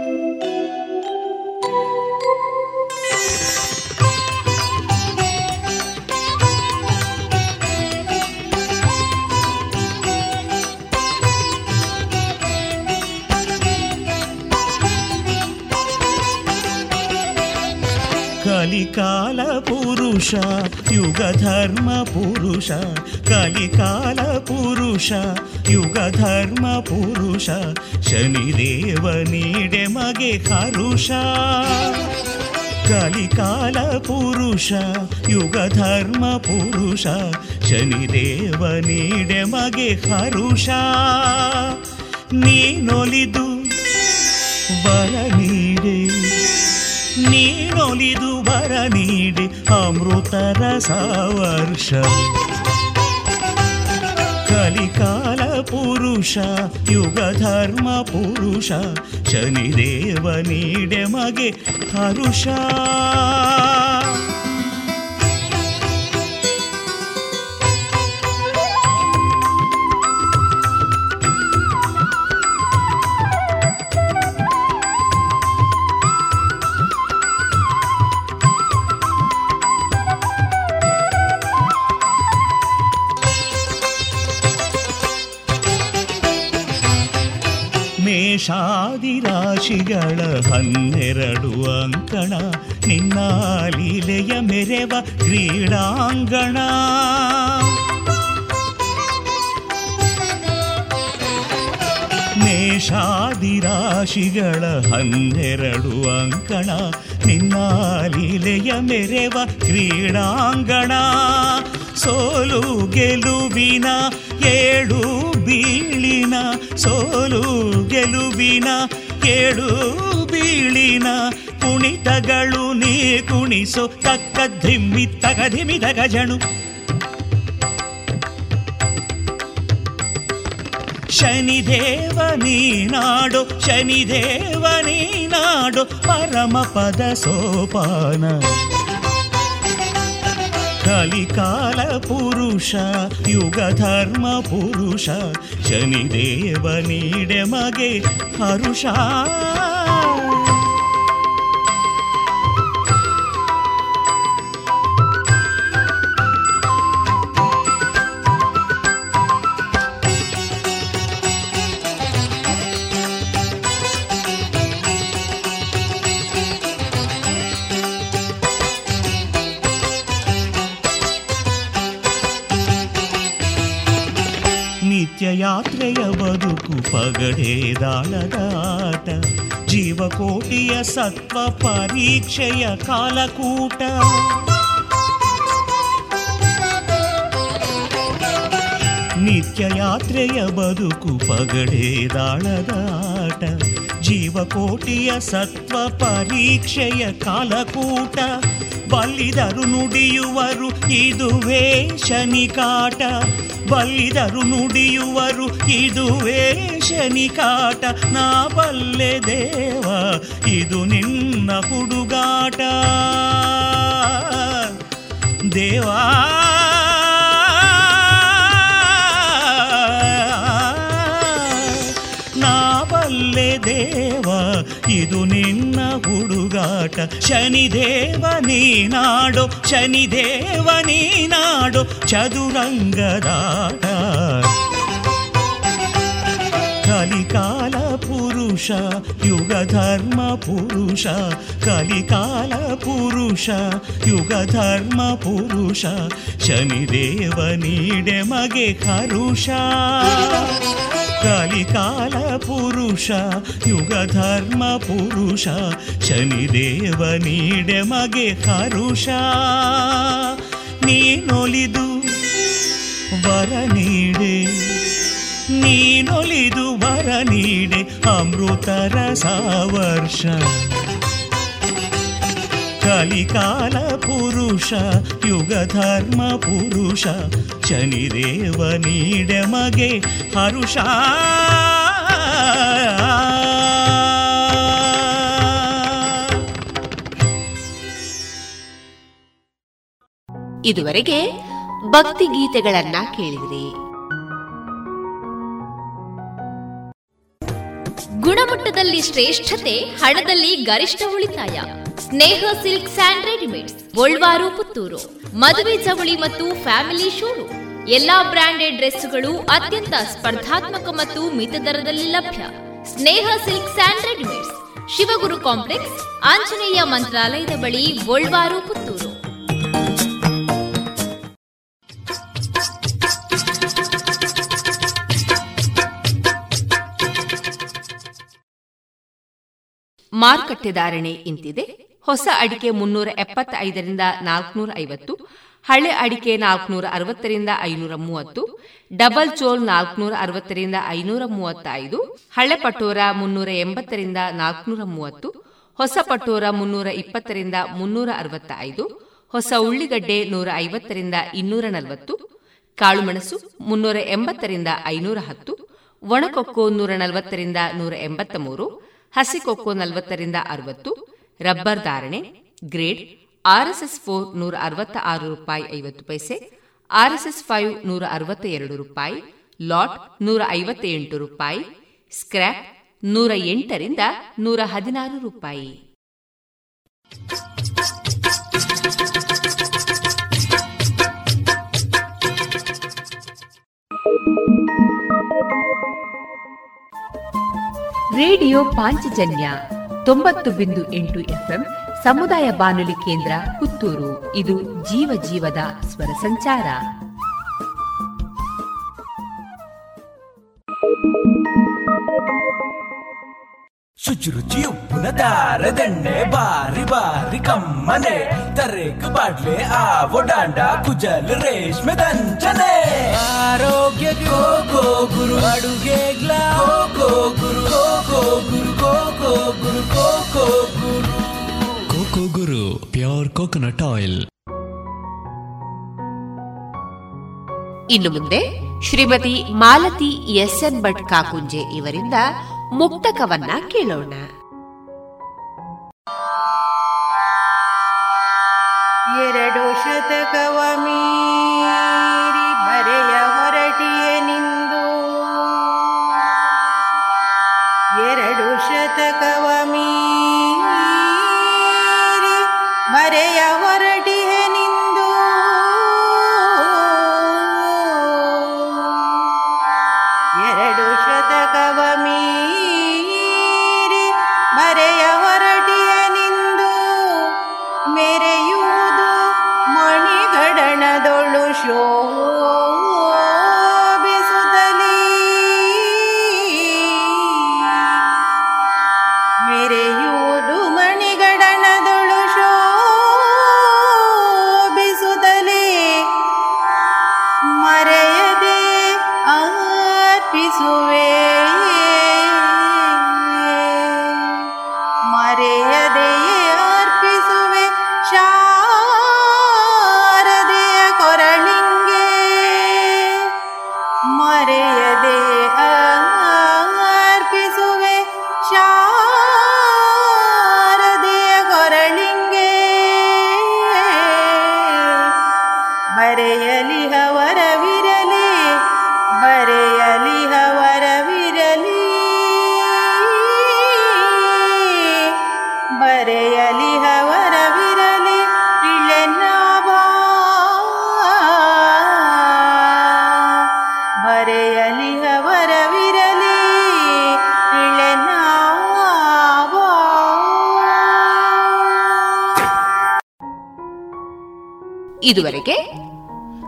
ಪುರುಷ ಯುಗ ಧರ್ಮ ಪುರುಷ, ಕಲಿಕಾಲ ಪುರುಷ ಯುಗ ಧರ್ಮ ಪುರುಷ, ಶನಿದೇವ ನೀಡೆ ಮಗೆ ಹರುಷ. ಕಲಿಕಾಲ ಪುರುಷ ಯುಗ ಧರ್ಮ ಪುರುಷ, ಶನಿದೇವ ನೀಡೆ ಮಗೆ ಹರುಷ. ನೀನೊಲಿದು ಬರ ನೀಡೆ ನೀನೊಲಿದು ಬರ ನೀಡಿ ಅಮೃತರ ಸಾವರ್ಷ ಕಲಿಕಾಲ ಪುರುಷ ಯುಗ ಧರ್ಮ ಪುರುಷ ಶನಿದೇವ ನೀಡೆ ಮಗೆ ಹರುಷ. ಮೇಷಾದಿರಾಶಿಗಳ ಹನ್ನೆರಡು ಅಂಕಣ ನಿನ್ನ ಲೀಲೆಯ ಮೆರೆವ ಕ್ರೀಡಾಂಗಣ. ಮೇಷಾದಿರಾಶಿಗಳ ಹನ್ನೆರಡು ಅಂಕಣ ನಿನ್ನ ಲೀಲೆಯ ಮೆರೆವ ಕ್ರೀಡಾಂಗಣ. ಸೋಲು ಗೆಲುವಿನ ಏಳು ಬೀಳಿನ, ಸೋಲು ಗೆಲುವಿನ ಏಳು ಬೀಳಿನ ಕುಣಿತಗಳು ನೀ ಕುಣಿಸೋ ತಕ್ಕ ಧಿಮ್ಮಿ ತಗ ಧಿಮಿ ಗಜಣು ಶನಿದೇವ ನೀನಾಡು ಶನಿದೇವ ನೀನಾಡು ಪರಮ ಪದ ಸೋಪಾನ. ಕಲಿಕಾಲ ಪುರುಷ ಯುಗ ಧರ್ಮ ಪುರುಷ ಶನಿದೇವ ನೀಡೆ ಮಗೆ ಹರುಷ ಬದುಕು ಪಗಡೇದಾಳದ ಜೀವಕೋಟಿಯ ಸತ್ವ ಪರೀಕ್ಷೆಯ ಕಾಲಕೂಟ. ನಿತ್ಯ ಯಾತ್ರೆಯ ಬದುಕು ಪಗಡೇದಾಳದಾಟ ಜೀವಕೋಟಿಯ ಸತ್ವ ಪರೀಕ್ಷೆಯ ಕಾಲಕೂಟ. ಬಲ್ಲಿದರು ನುಡಿಯುವರು, ಇದುವೇ ಶನಿಕಾಟ. ಬಲ್ಲಿದರು ನುಡಿಯುವರು ಇದುವೇ ಶನಿಕಾಟ ನಾ ಬಲ್ಲೆ ದೇವ, ಇದು ನಿನ್ನ ಹುಡುಗಾಟ. ದೇವಾ, ನಾ ಬಲ್ಲೆ ದೇವ, ಇದು ನಿನ್ನ ಹುಡುಗಾಟ ಶನಿದೇವ ನೀನಾಡೋ ಶನಿದೇವ ನೀನಾಡೋ ಚದುರಂಗದಾಟ. ಕಲಿಕಾಲ ಪುರುಷ ಯುಗ ಧರ್ಮ ಪುರುಷ. ಕಲಿಕಾಲ ಪುರುಷ ಯುಗ ಧರ್ಮ ಪುರುಷ. ಶನಿದೇವ ನೀಡೆ ಮಗೆ ಹರುಷ ಕಲಿಕಾಲ ಪುರುಷ, ಯುಗ ಧರ್ಮ ಪುರುಷ, ಶನಿದೇವ ನೀಡೆ ಮಗೆ ಹರುಷ. ನೀನೊಲಿದು ವರ ನೀಡೆ ನೀನೊಲಿದು ವರ ನೀಡೆ ಅಮೃತರ ಸಾವರ್ಷ ಕಲಿಕಾಲ ಪುರುಷ, ಯುಗ ಧರ್ಮ ಪುರುಷ ಶನಿದೇವ ನೀಡೆ ಮಗೆ ಹರುಷ. ಇದುವರೆಗೆ ಭಕ್ತಿ ಗೀತೆಗಳನ್ನ ಕೇಳಿದ್ರಿ. ಗುಣಮಟ್ಟದಲ್ಲಿ ಶ್ರೇಷ್ಠತೆ, ಹಣದಲ್ಲಿ ಗರಿಷ್ಠ ಉಳಿತಾಯ. Sneha silk and readymade Golwaru Puttur. ಮದುವೆ ಚವಳಿ ಮತ್ತು ಫ್ಯಾಮಿಲಿ ಶೋರು ಎಲ್ಲಾ ಬ್ರಾಂಡೆಡ್ ಡ್ರೆಸ್ಗಳು ಅತ್ಯಂತ ಸ್ಪರ್ಧಾತ್ಮಕ ಮತ್ತು ಮಿತ ದರದಲ್ಲಿ ಲಭ್ಯ. Sneha silk and readymades Shivaguru complex, Anjaneya ಮಂತ್ರಾಲಯದ ಬಳಿ ಗೋಲ್ವಾರು ಪುತ್ತೂರು. ಮಾರುಕಟ್ಟೆ ಧಾರಣೆ ಇಂತಿದೆ. ಹೊಸ ಅಡಿಕೆ ಮುನ್ನೂರ ಎಪ್ಪತ್ತೈದರಿಂದ ನಾಲ್ಕನೂರ ಐವತ್ತು ಹಳೆ ಅಡಿಕೆ ನಾಲ್ಕನೂರ ಅರವತ್ತರಿಂದ ಐನೂರ ಮೂವತ್ತು, ಡಬಲ್ ಚೋಲ್ ನಾಲ್ಕನೂರ ಅರವತ್ತರಿಂದ ಐನೂರ ಮೂವತ್ತೈದು, ಹಳೆ ಪಟೋರ ಮುನ್ನೂರ ಎಂಬತ್ತರಿಂದ ನಾಲ್ಕನೂರ ಮೂವತ್ತು, ಹೊಸ ಪಟೋರ ಮುನ್ನೂರ ಇಪ್ಪತ್ತರಿಂದ ಮುನ್ನೂರ ಅರವತ್ತ ಐದು ಹೊಸ ಉಳ್ಳಿಗಡ್ಡೆ ನೂರ ಐವತ್ತರಿಂದ ಇನ್ನೂರ ನಲವತ್ತು ಕಾಳುಮೆಣಸು ಮುನ್ನೂರ ಎಂಬತ್ತರಿಂದ ಐನೂರ ಹತ್ತು, ಒಣಕೊಕ್ಕೋ ನೂರ ನಲವತ್ತರಿಂದ ನೂರ ಎಂಬತ್ತ ಮೂರು ಹಸಿಕೊಕ್ಕೋ ನಲವತ್ತರಿಂದ ಅರವತ್ತು, ರಬ್ಬರ್ ಧಾರಣೆ, ಗ್ರೇಡ್ ಆರ್ಎಸ್ಎಸ್ ಫೋರ್ ನೂರ ಅರವತ್ತ ಆರು ರೂಪಾಯಿ ಐವತ್ತು ಪೈಸೆ ಆರ್ಎಸ್ಎಸ್ ಫೈವ್ ನೂರ ಅರವತ್ತ ಎರಡು ರೂಪಾಯಿ, ಲಾಟ್ ನೂರ ಐವತ್ತ ಎಂಟು ರೂಪಾಯಿ, ಸ್ಕ್ರ್ಯಾಪ್ ನೂರ ಎಂಟರಿಂದ ನೂರ ಹದಿನಾರು ರೂಪಾಯಿ. ರೇಡಿಯೋ ಪಾಂಚಜನ್ಯ ತೊಂಬತ್ತು ಬಿಂದು ಎಂಟು ಎಫ್ಎಂ ಸಮುದಾಯ ಬಾನುಲಿ ಕೇಂದ್ರ ಪುತ್ತೂರು. ಇದು ಜೀವ ಜೀವದ ಸ್ವರ ಸಂಚಾರ. ಶುಚಿರುಚಿ ಉಪ್ಪಿನ ದಾರದಂಡೆ ಬಾರಿ ಬಾರಿ ಕಮ್ಮನೆ. ತರೇಕು ಬಾಡ್ಲೆ ಆವೋ ಡಾಂಡ ಕುಜಲ್ ರೇಷ್ಮೆ ದಂಚನೆ. ಆರೋಗ್ಯ ಗೋ ಗೋ ಗುರು. ಅಡುಗೆ ಗ್ಲಾ Go Guru. Go Go Guru. Go Go Guru. Go Go Guru. Guru pure coconut oil. ಇನ್ನು ಮುಂದೆ ಶ್ರೀಮತಿ ಮಾಲತಿ ಎಸ್ ಎನ್ ಭಟ್ ಕಾಕುಂಜೆ ಇವರಿಂದ ಮುಕ್ತಕವನ್ನ ಕೇಳೋಣ. ಎರಡು ಶತಕವ ಮೀರಿ ಇದುವರೆಗೆ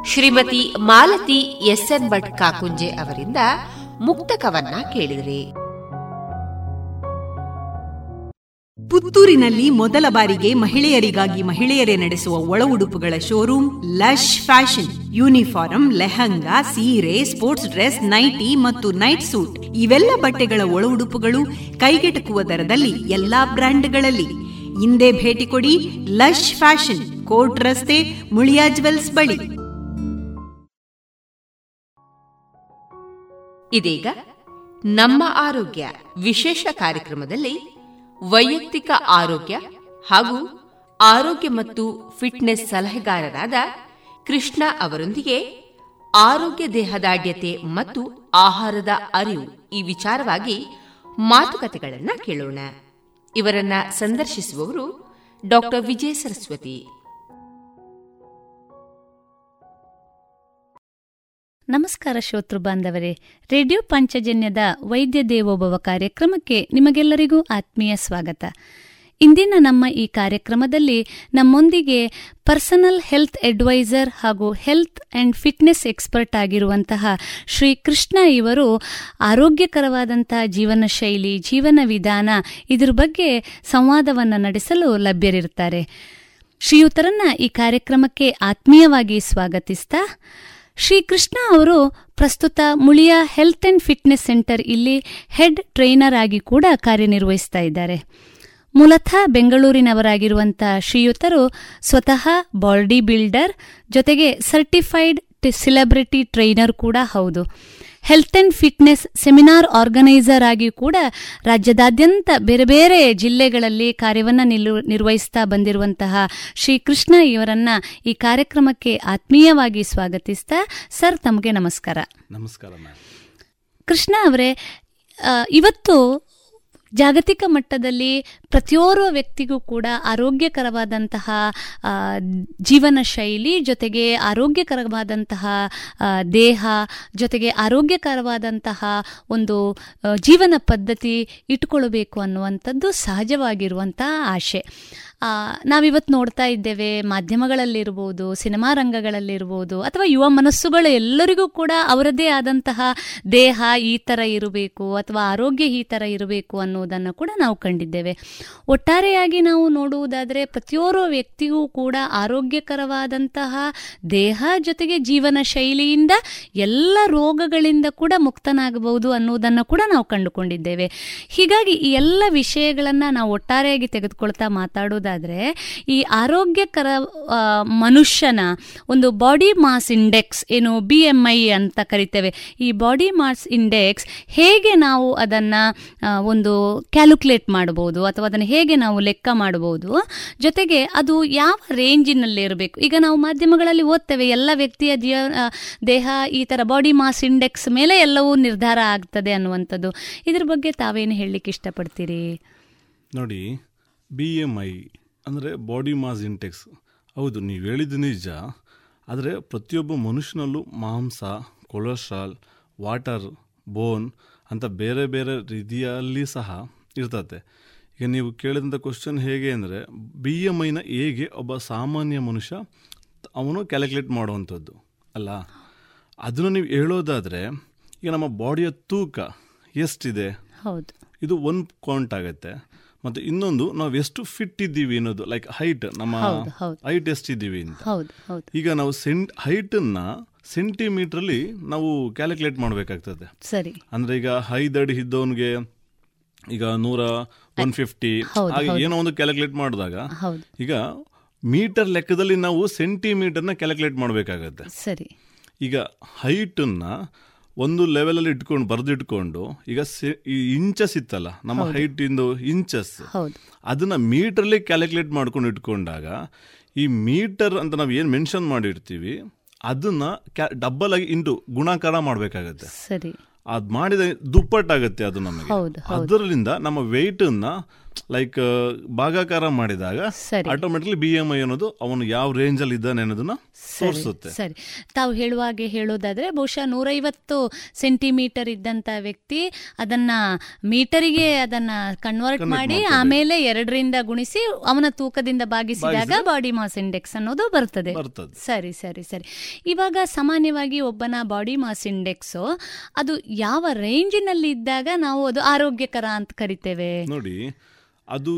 ಶ್ರೀಮತಿ ಮಾಲತಿ ಎಸ್ ಎನ್ ಭಟ್ ಕಾಕುಂಜೆ ಅವರಿಂದ ಮುಕ್ತಕವನ್ನ ಕೇಳಿದ್ರಿ. ಪುತ್ತೂರಿನಲ್ಲಿ ಮೊದಲ ಬಾರಿಗೆ ಮಹಿಳೆಯರಿಗಾಗಿ ಮಹಿಳೆಯರೇ ನಡೆಸುವ ಒಳ ಉಡುಪುಗಳ showroom lush fashion. Uniform lehenga, ಸೀರೆ, ಸ್ಪೋರ್ಟ್ಸ್ ಡ್ರೆಸ್, ನೈಟಿ ಮತ್ತು ನೈಟ್ ಸೂಟ್. ಇವೆಲ್ಲ ಬಟ್ಟೆಗಳ ಒಳ ಉಡುಪುಗಳು ಕೈಗೆಟಕುವ ದರದಲ್ಲಿ ಎಲ್ಲಾ ಬ್ರ್ಯಾಂಡ್ಗಳಲ್ಲಿ. ಹಿಂದೆ ಭೇಟಿ ಕೊಡಿ ಲಶ್ ಫ್ಯಾಷನ್. ಕೋರ್ಟ್ ರಸ್ತೆ ಮುಳಿಯಾ ಜುವೆಲ್ಸ್ ಬಳಿ. ಇದೀಗ ನಮ್ಮ ಆರೋಗ್ಯ ವಿಶೇಷ ಕಾರ್ಯಕ್ರಮದಲ್ಲಿ ವೈಯಕ್ತಿಕ ಆರೋಗ್ಯ ಹಾಗೂ ಆರೋಗ್ಯ ಮತ್ತು ಫಿಟ್ನೆಸ್ ಸಲಹೆಗಾರರಾದ ಕೃಷ್ಣ ಅವರೊಂದಿಗೆ ಆರೋಗ್ಯ ದೇಹದಾಢ್ಯತೆ ಮತ್ತು ಆಹಾರದ ಅರಿವು ಈ ವಿಚಾರವಾಗಿ ಮಾತುಕತೆಗಳನ್ನು ಕೇಳೋಣ. ಇವರನ್ನ ಸಂದರ್ಶಿಸುವವರು ಡಾಕ್ಟರ್ ವಿಜಯ ಸರಸ್ವತಿ. ನಮಸ್ಕಾರ ಶ್ರೋತೃ ಬಾಂಧವರೇ. ರೇಡಿಯೋ ಪಂಚಜನ್ಯದ ವೈದ್ಯ ದೇವೋಭವ ಕಾರ್ಯಕ್ರಮಕ್ಕೆ ನಿಮಗೆಲ್ಲರಿಗೂ ಆತ್ಮೀಯ ಸ್ವಾಗತ. ಇಂದಿನ ನಮ್ಮ ಈ ಕಾರ್ಯಕ್ರಮದಲ್ಲಿ ನಮ್ಮೊಂದಿಗೆ ಪರ್ಸನಲ್ ಹೆಲ್ತ್ ಅಡ್ವೈಸರ್ ಹಾಗೂ ಹೆಲ್ತ್ ಅಂಡ್ ಫಿಟ್ನೆಸ್ ಎಕ್ಸ್ಪರ್ಟ್ ಆಗಿರುವಂತಹ ಶ್ರೀ ಕೃಷ್ಣ ಇವರು ಆರೋಗ್ಯಕರವಾದಂತಹ ಜೀವನ ಶೈಲಿ, ಜೀವನ ವಿಧಾನ ಇದರ ಬಗ್ಗೆ ಸಂವಾದವನ್ನು ನಡೆಸಲು ಲಭ್ಯರಿರುತ್ತಾರೆ. ಶ್ರೀಯುತರನ್ನ ಈ ಕಾರ್ಯಕ್ರಮಕ್ಕೆ ಆತ್ಮೀಯವಾಗಿ ಸ್ವಾಗತಿಸ್ತಾ ಶ್ರೀಕೃಷ್ಣ ಅವರು ಪ್ರಸ್ತುತ Muliya health and fitness centre ಇಲ್ಲಿ ಹೆಡ್ ಟ್ರೈನರ್ ಆಗಿ ಕೂಡ ಕಾರ್ಯನಿರ್ವಹಿಸ್ತಾ ಇದ್ದಾರೆ. ಮೂಲತಃ ಬೆಂಗಳೂರಿನವರಾಗಿರುವಂತಹ ಶ್ರೀಯುತರು ಸ್ವತಃ ಬಾಡಿ ಬಿಲ್ಡರ್ ಜೊತೆಗೆ ಸರ್ಟಿಫೈಡ್ ಸೆಲೆಬ್ರಿಟಿ ಟ್ರೈನರ್ ಕೂಡ ಹೌದು. Health and fitness seminar organiser ಆಗಿ ಕೂಡ ರಾಜ್ಯದಾದ್ಯಂತ ಬೇರೆ ಬೇರೆ ಜಿಲ್ಲೆಗಳಲ್ಲಿ ಕಾರ್ಯವನ್ನು ನಿರ್ವಹಿಸ್ತಾ ಬಂದಿರುವಂತಹ ಶ್ರೀ ಕೃಷ್ಣ ಇವರನ್ನ ಈ ಕಾರ್ಯಕ್ರಮಕ್ಕೆ ಆತ್ಮೀಯವಾಗಿ ಸ್ವಾಗತಿಸ್ತಾ ಸರ್ ತಮಗೆ ನಮಸ್ಕಾರ. ನಮಸ್ಕಾರ ಕೃಷ್ಣ ಅವರೇ ಇವತ್ತು ಜಾಗತಿಕ ಮಟ್ಟದಲ್ಲಿ ಪ್ರತಿಯೋರ್ವ ವ್ಯಕ್ತಿಗೂ ಕೂಡ ಆರೋಗ್ಯಕರವಾದಂತಹ ಜೀವನ ಶೈಲಿ, ಜೊತೆಗೆ ಆರೋಗ್ಯಕರವಾದಂತಹ ದೇಹ, ಜೊತೆಗೆ ಆರೋಗ್ಯಕರವಾದಂತಹ ಒಂದು ಜೀವನ ಪದ್ಧತಿ ಇಟ್ಕೊಳ್ಬೇಕು ಅನ್ನುವಂಥದ್ದು ಸಹಜವಾಗಿರುವಂತಹ ಆಶೆ. ನಾವಿವತ್ತು ನೋಡ್ತಾ ಇದ್ದೇವೆ ಮಾಧ್ಯಮಗಳಲ್ಲಿರ್ಬೋದು, ಸಿನಿಮಾ ರಂಗಗಳಲ್ಲಿರ್ಬೋದು, ಅಥವಾ ಯುವ ಮನಸ್ಸುಗಳು ಎಲ್ಲರಿಗೂ ಕೂಡ ಅವರದೇ ಆದಂತಹ ದೇಹ ಈ ಥರ ಇರಬೇಕು ಅಥವಾ ಆರೋಗ್ಯ ಈ ಥರ ಇರಬೇಕು ಅನ್ನೋದನ್ನು ಕೂಡ ನಾವು ಕಂಡಿದ್ದೇವೆ. ಒಟ್ಟಾರೆಯಾಗಿ ನಾವು ನೋಡುವುದಾದರೆ ಪ್ರತಿಯೋರ್ವ ವ್ಯಕ್ತಿಗೂ ಕೂಡ ಆರೋಗ್ಯಕರವಾದಂತಹ ದೇಹ ಜೊತೆಗೆ ಜೀವನ ಶೈಲಿಯಿಂದ ಎಲ್ಲ ರೋಗಗಳಿಂದ ಕೂಡ ಮುಕ್ತನಾಗಬಹುದು ಅನ್ನೋದನ್ನು ಕೂಡ ನಾವು ಕಂಡುಕೊಂಡಿದ್ದೇವೆ. ಹೀಗಾಗಿ ಈ ಎಲ್ಲ ವಿಷಯಗಳನ್ನು ನಾವು ಒಟ್ಟಾರೆಯಾಗಿ ತೆಗೆದುಕೊಳ್ತಾ ಮಾತಾಡೋದಾದ್ರೆ ನೋಡೋದಾದ್ರೆ ಈ ಆರೋಗ್ಯಕರ ಮನುಷ್ಯನ ಒಂದು ಬಾಡಿ ಮಾಸ್ ಇಂಡೆಕ್ಸ್ ಏನು ಬಿ ಎಂ ಐ ಅಂತ ಕರಿತೇವೆ. ಈ ಬಾಡಿ ಮಾಸ್ ಇಂಡೆಕ್ಸ್ ಹೇಗೆ ನಾವು ಅದನ್ನು ಒಂದು ಕ್ಯಾಲ್ಕುಲೇಟ್ ಮಾಡಬಹುದು ಅಥವಾ ಅದನ್ನು ಹೇಗೆ ನಾವು ಲೆಕ್ಕ ಮಾಡಬಹುದು ಜೊತೆಗೆ ಅದು ಯಾವ ರೇಂಜಿನಲ್ಲಿ ಇರಬೇಕು ಈಗ ನಾವು ಮಾಧ್ಯಮಗಳಲ್ಲಿ ಓದ್ತೇವೆ, ಎಲ್ಲ ವ್ಯಕ್ತಿಯ ದೇಹ ಈ ಥರ ಬಾಡಿ ಮಾಸ್ ಇಂಡೆಕ್ಸ್ ಮೇಲೆ ಎಲ್ಲವೂ ನಿರ್ಧಾರ ಆಗ್ತದೆ ಅನ್ನುವಂಥದ್ದು. ಇದ್ರ ಬಗ್ಗೆ ತಾವೇನು ಹೇಳಲಿಕ್ಕೆ ಇಷ್ಟಪಡ್ತೀರಿ? ನೋಡಿ ಬಿ ಎಂ ಐ ಅಂದರೆ ಬಾಡಿ ಮಾಸ್ ಇಂಟೆಕ್ಸ್ ಹೌದು ನೀವು ಹೇಳಿದ ನಿಜ. ಆದರೆ ಪ್ರತಿಯೊಬ್ಬ ಮನುಷ್ಯನಲ್ಲೂ ಮಾಂಸ ಕೊಲೆಸ್ಟ್ರಾಲ್ ವಾಟರ್ ಬೋನ್ ಅಂತ ಬೇರೆ ಬೇರೆ ರೀತಿಯಲ್ಲಿ ಸಹ ಇರ್ತದೆ ಈಗ ನೀವು ಕೇಳಿದಂಥ ಕ್ವಶನ್ ಹೇಗೆ ಅಂದರೆ ಬಿ ಎಂ ಐನ ಹೇಗೆ ಒಬ್ಬ ಸಾಮಾನ್ಯ ಮನುಷ್ಯ ಅವನು ಕ್ಯಾಲ್ಕುಲೇಟ್ ಮಾಡುವಂಥದ್ದು ಅಲ್ಲ? ಅದನ್ನು ನೀವು ಹೇಳೋದಾದರೆ ಈಗ ನಮ್ಮ ಬಾಡಿಯ ತೂಕ ಎಷ್ಟಿದೆ? ಹೌದು. ಇದು ಒಂದು ಕೌಂಟ್ ಆಗುತ್ತೆ. ಮತ್ತೆ ಇನ್ನೊಂದು ನಾವು ಎಷ್ಟು ಫಿಟ್ ಇದ್ದೀವಿ ಅನ್ನೋದು ಲೈಕ್ ಹೈಟ್ ನಮ್ಮ ಹೈಟ್ ಎಷ್ಟಿದ್ದೀವಿ ಅಂತ. ಈಗ ನಾವು ಸೆಂಟ್ ಹೈಟನ್ನ ಅಲ್ಲಿ ನಾವು ಕ್ಯಾಲ್ಕುಲೇಟ್ ಮಾಡಬೇಕಾಗ್ತದೆ. ಸರಿ. ಅಂದ್ರೆ ಈಗ ಹೈದಡಿ ಇದ್ದವನಿಗೆ ಈಗ ನೂರ ಒನ್ ಫಿಫ್ಟಿ ಹಾಗೆ ಏನೋ ಒಂದು ಕ್ಯಾಲ್ಕುಲೇಟ್ ಮಾಡಿದಾಗ ಈಗ ಮೀಟರ್ ಲೆಕ್ಕದಲ್ಲಿ ನಾವು ಸೆಂಟಿಮೀಟರ್ನ ಕ್ಯಾಲ್ಕುಲೇಟ್ ಮಾಡಬೇಕಾಗತ್ತೆ. ಸರಿ. ಈಗ ಹೈಟನ್ನ ಒಂದು ಲೆವೆಲಲ್ಲಿ ಇಟ್ಕೊಂಡು ಬರೆದಿಟ್ಕೊಂಡು ಈಗ ಈ ಇಂಚಸ್ ಇತ್ತಲ್ಲ ನಮ್ಮ ಹೈಟ್ ಇಂದು ಇಂಚಸ್ ಅದನ್ನ ಮೀಟರ್ಲಿ ಕ್ಯಾಲ್ಕುಲೇಟ್ ಮಾಡ್ಕೊಂಡು ಇಟ್ಕೊಂಡಾಗ ಈ ಮೀಟರ್ ಅಂತ ನಾವು ಏನು ಮೆನ್ಷನ್ ಮಾಡಿರ್ತೀವಿ ಅದನ್ನ ಡಬ್ಬಲ್ ಆಗಿ ಇಂಟು ಗುಣಾಕಾರ ಮಾಡಬೇಕಾಗತ್ತೆ. ಸರಿ. ಅದ್ ಮಾಡಿದ ದುಪ್ಪಟ್ಟಾಗತ್ತೆ ಅದು ನಮಗೆ. ಅದರಿಂದ ನಮ್ಮ ಅನ್ನ ಲೈಕ್ ಭಾಗಾಕಾರ ಮಾಡಿದಾಗ ಸರಿ. ಆಟೋಮೆಟಿಕ್ಲಿ ಬಿ ಎಂ ಐ ಅನ್ನೋದು ಅವನು ಯಾವ ರೇಂಜ್ ಅಲ್ಲಿ ಇದ್ದಾನೆ ಅನ್ನೋದನ್ನ ತೋರಿಸುತ್ತೆ ಸರಿ ತಾವು ಹೇಳುವಾಗೆ ಹೇಳೋದಾದ್ರೆ ಬಹುಶಃ ನೂರೈವತ್ತು ಸೆಂಟಿಮೀಟರ್ ಇದ್ದಂತ ವ್ಯಕ್ತಿ ಅದನ್ನ ಮೀಟರಿಗೆ ಅದನ್ನ ಕನ್ವರ್ಟ್ ಮಾಡಿ. ಆಮೇಲೆ ಎರಡರಿಂದ ಗುಣಿಸಿ ಅವನ ತೂಕದಿಂದ ಭಾಗಿಸಿದಾಗ ಬಾಡಿ ಮಾಸ್ ಇಂಡೆಕ್ಸ್ ಅನ್ನೋದು ಬರ್ತದೆ ಬರ್ತದೆ. ಸರಿ ಸರಿ ಸರಿ ಇವಾಗ ಸಾಮಾನ್ಯವಾಗಿ ಒಬ್ಬನ ಬಾಡಿ ಮಾಸ್ ಇಂಡೆಕ್ಸ್ ಅದು ಯಾವ ರೇಂಜಿನಲ್ಲಿ ಇದ್ದಾಗ ನಾವು ಅದು ಆರೋಗ್ಯಕರ ಅಂತ ಕರಿತೇವೆ ನೋಡಿ ಅದು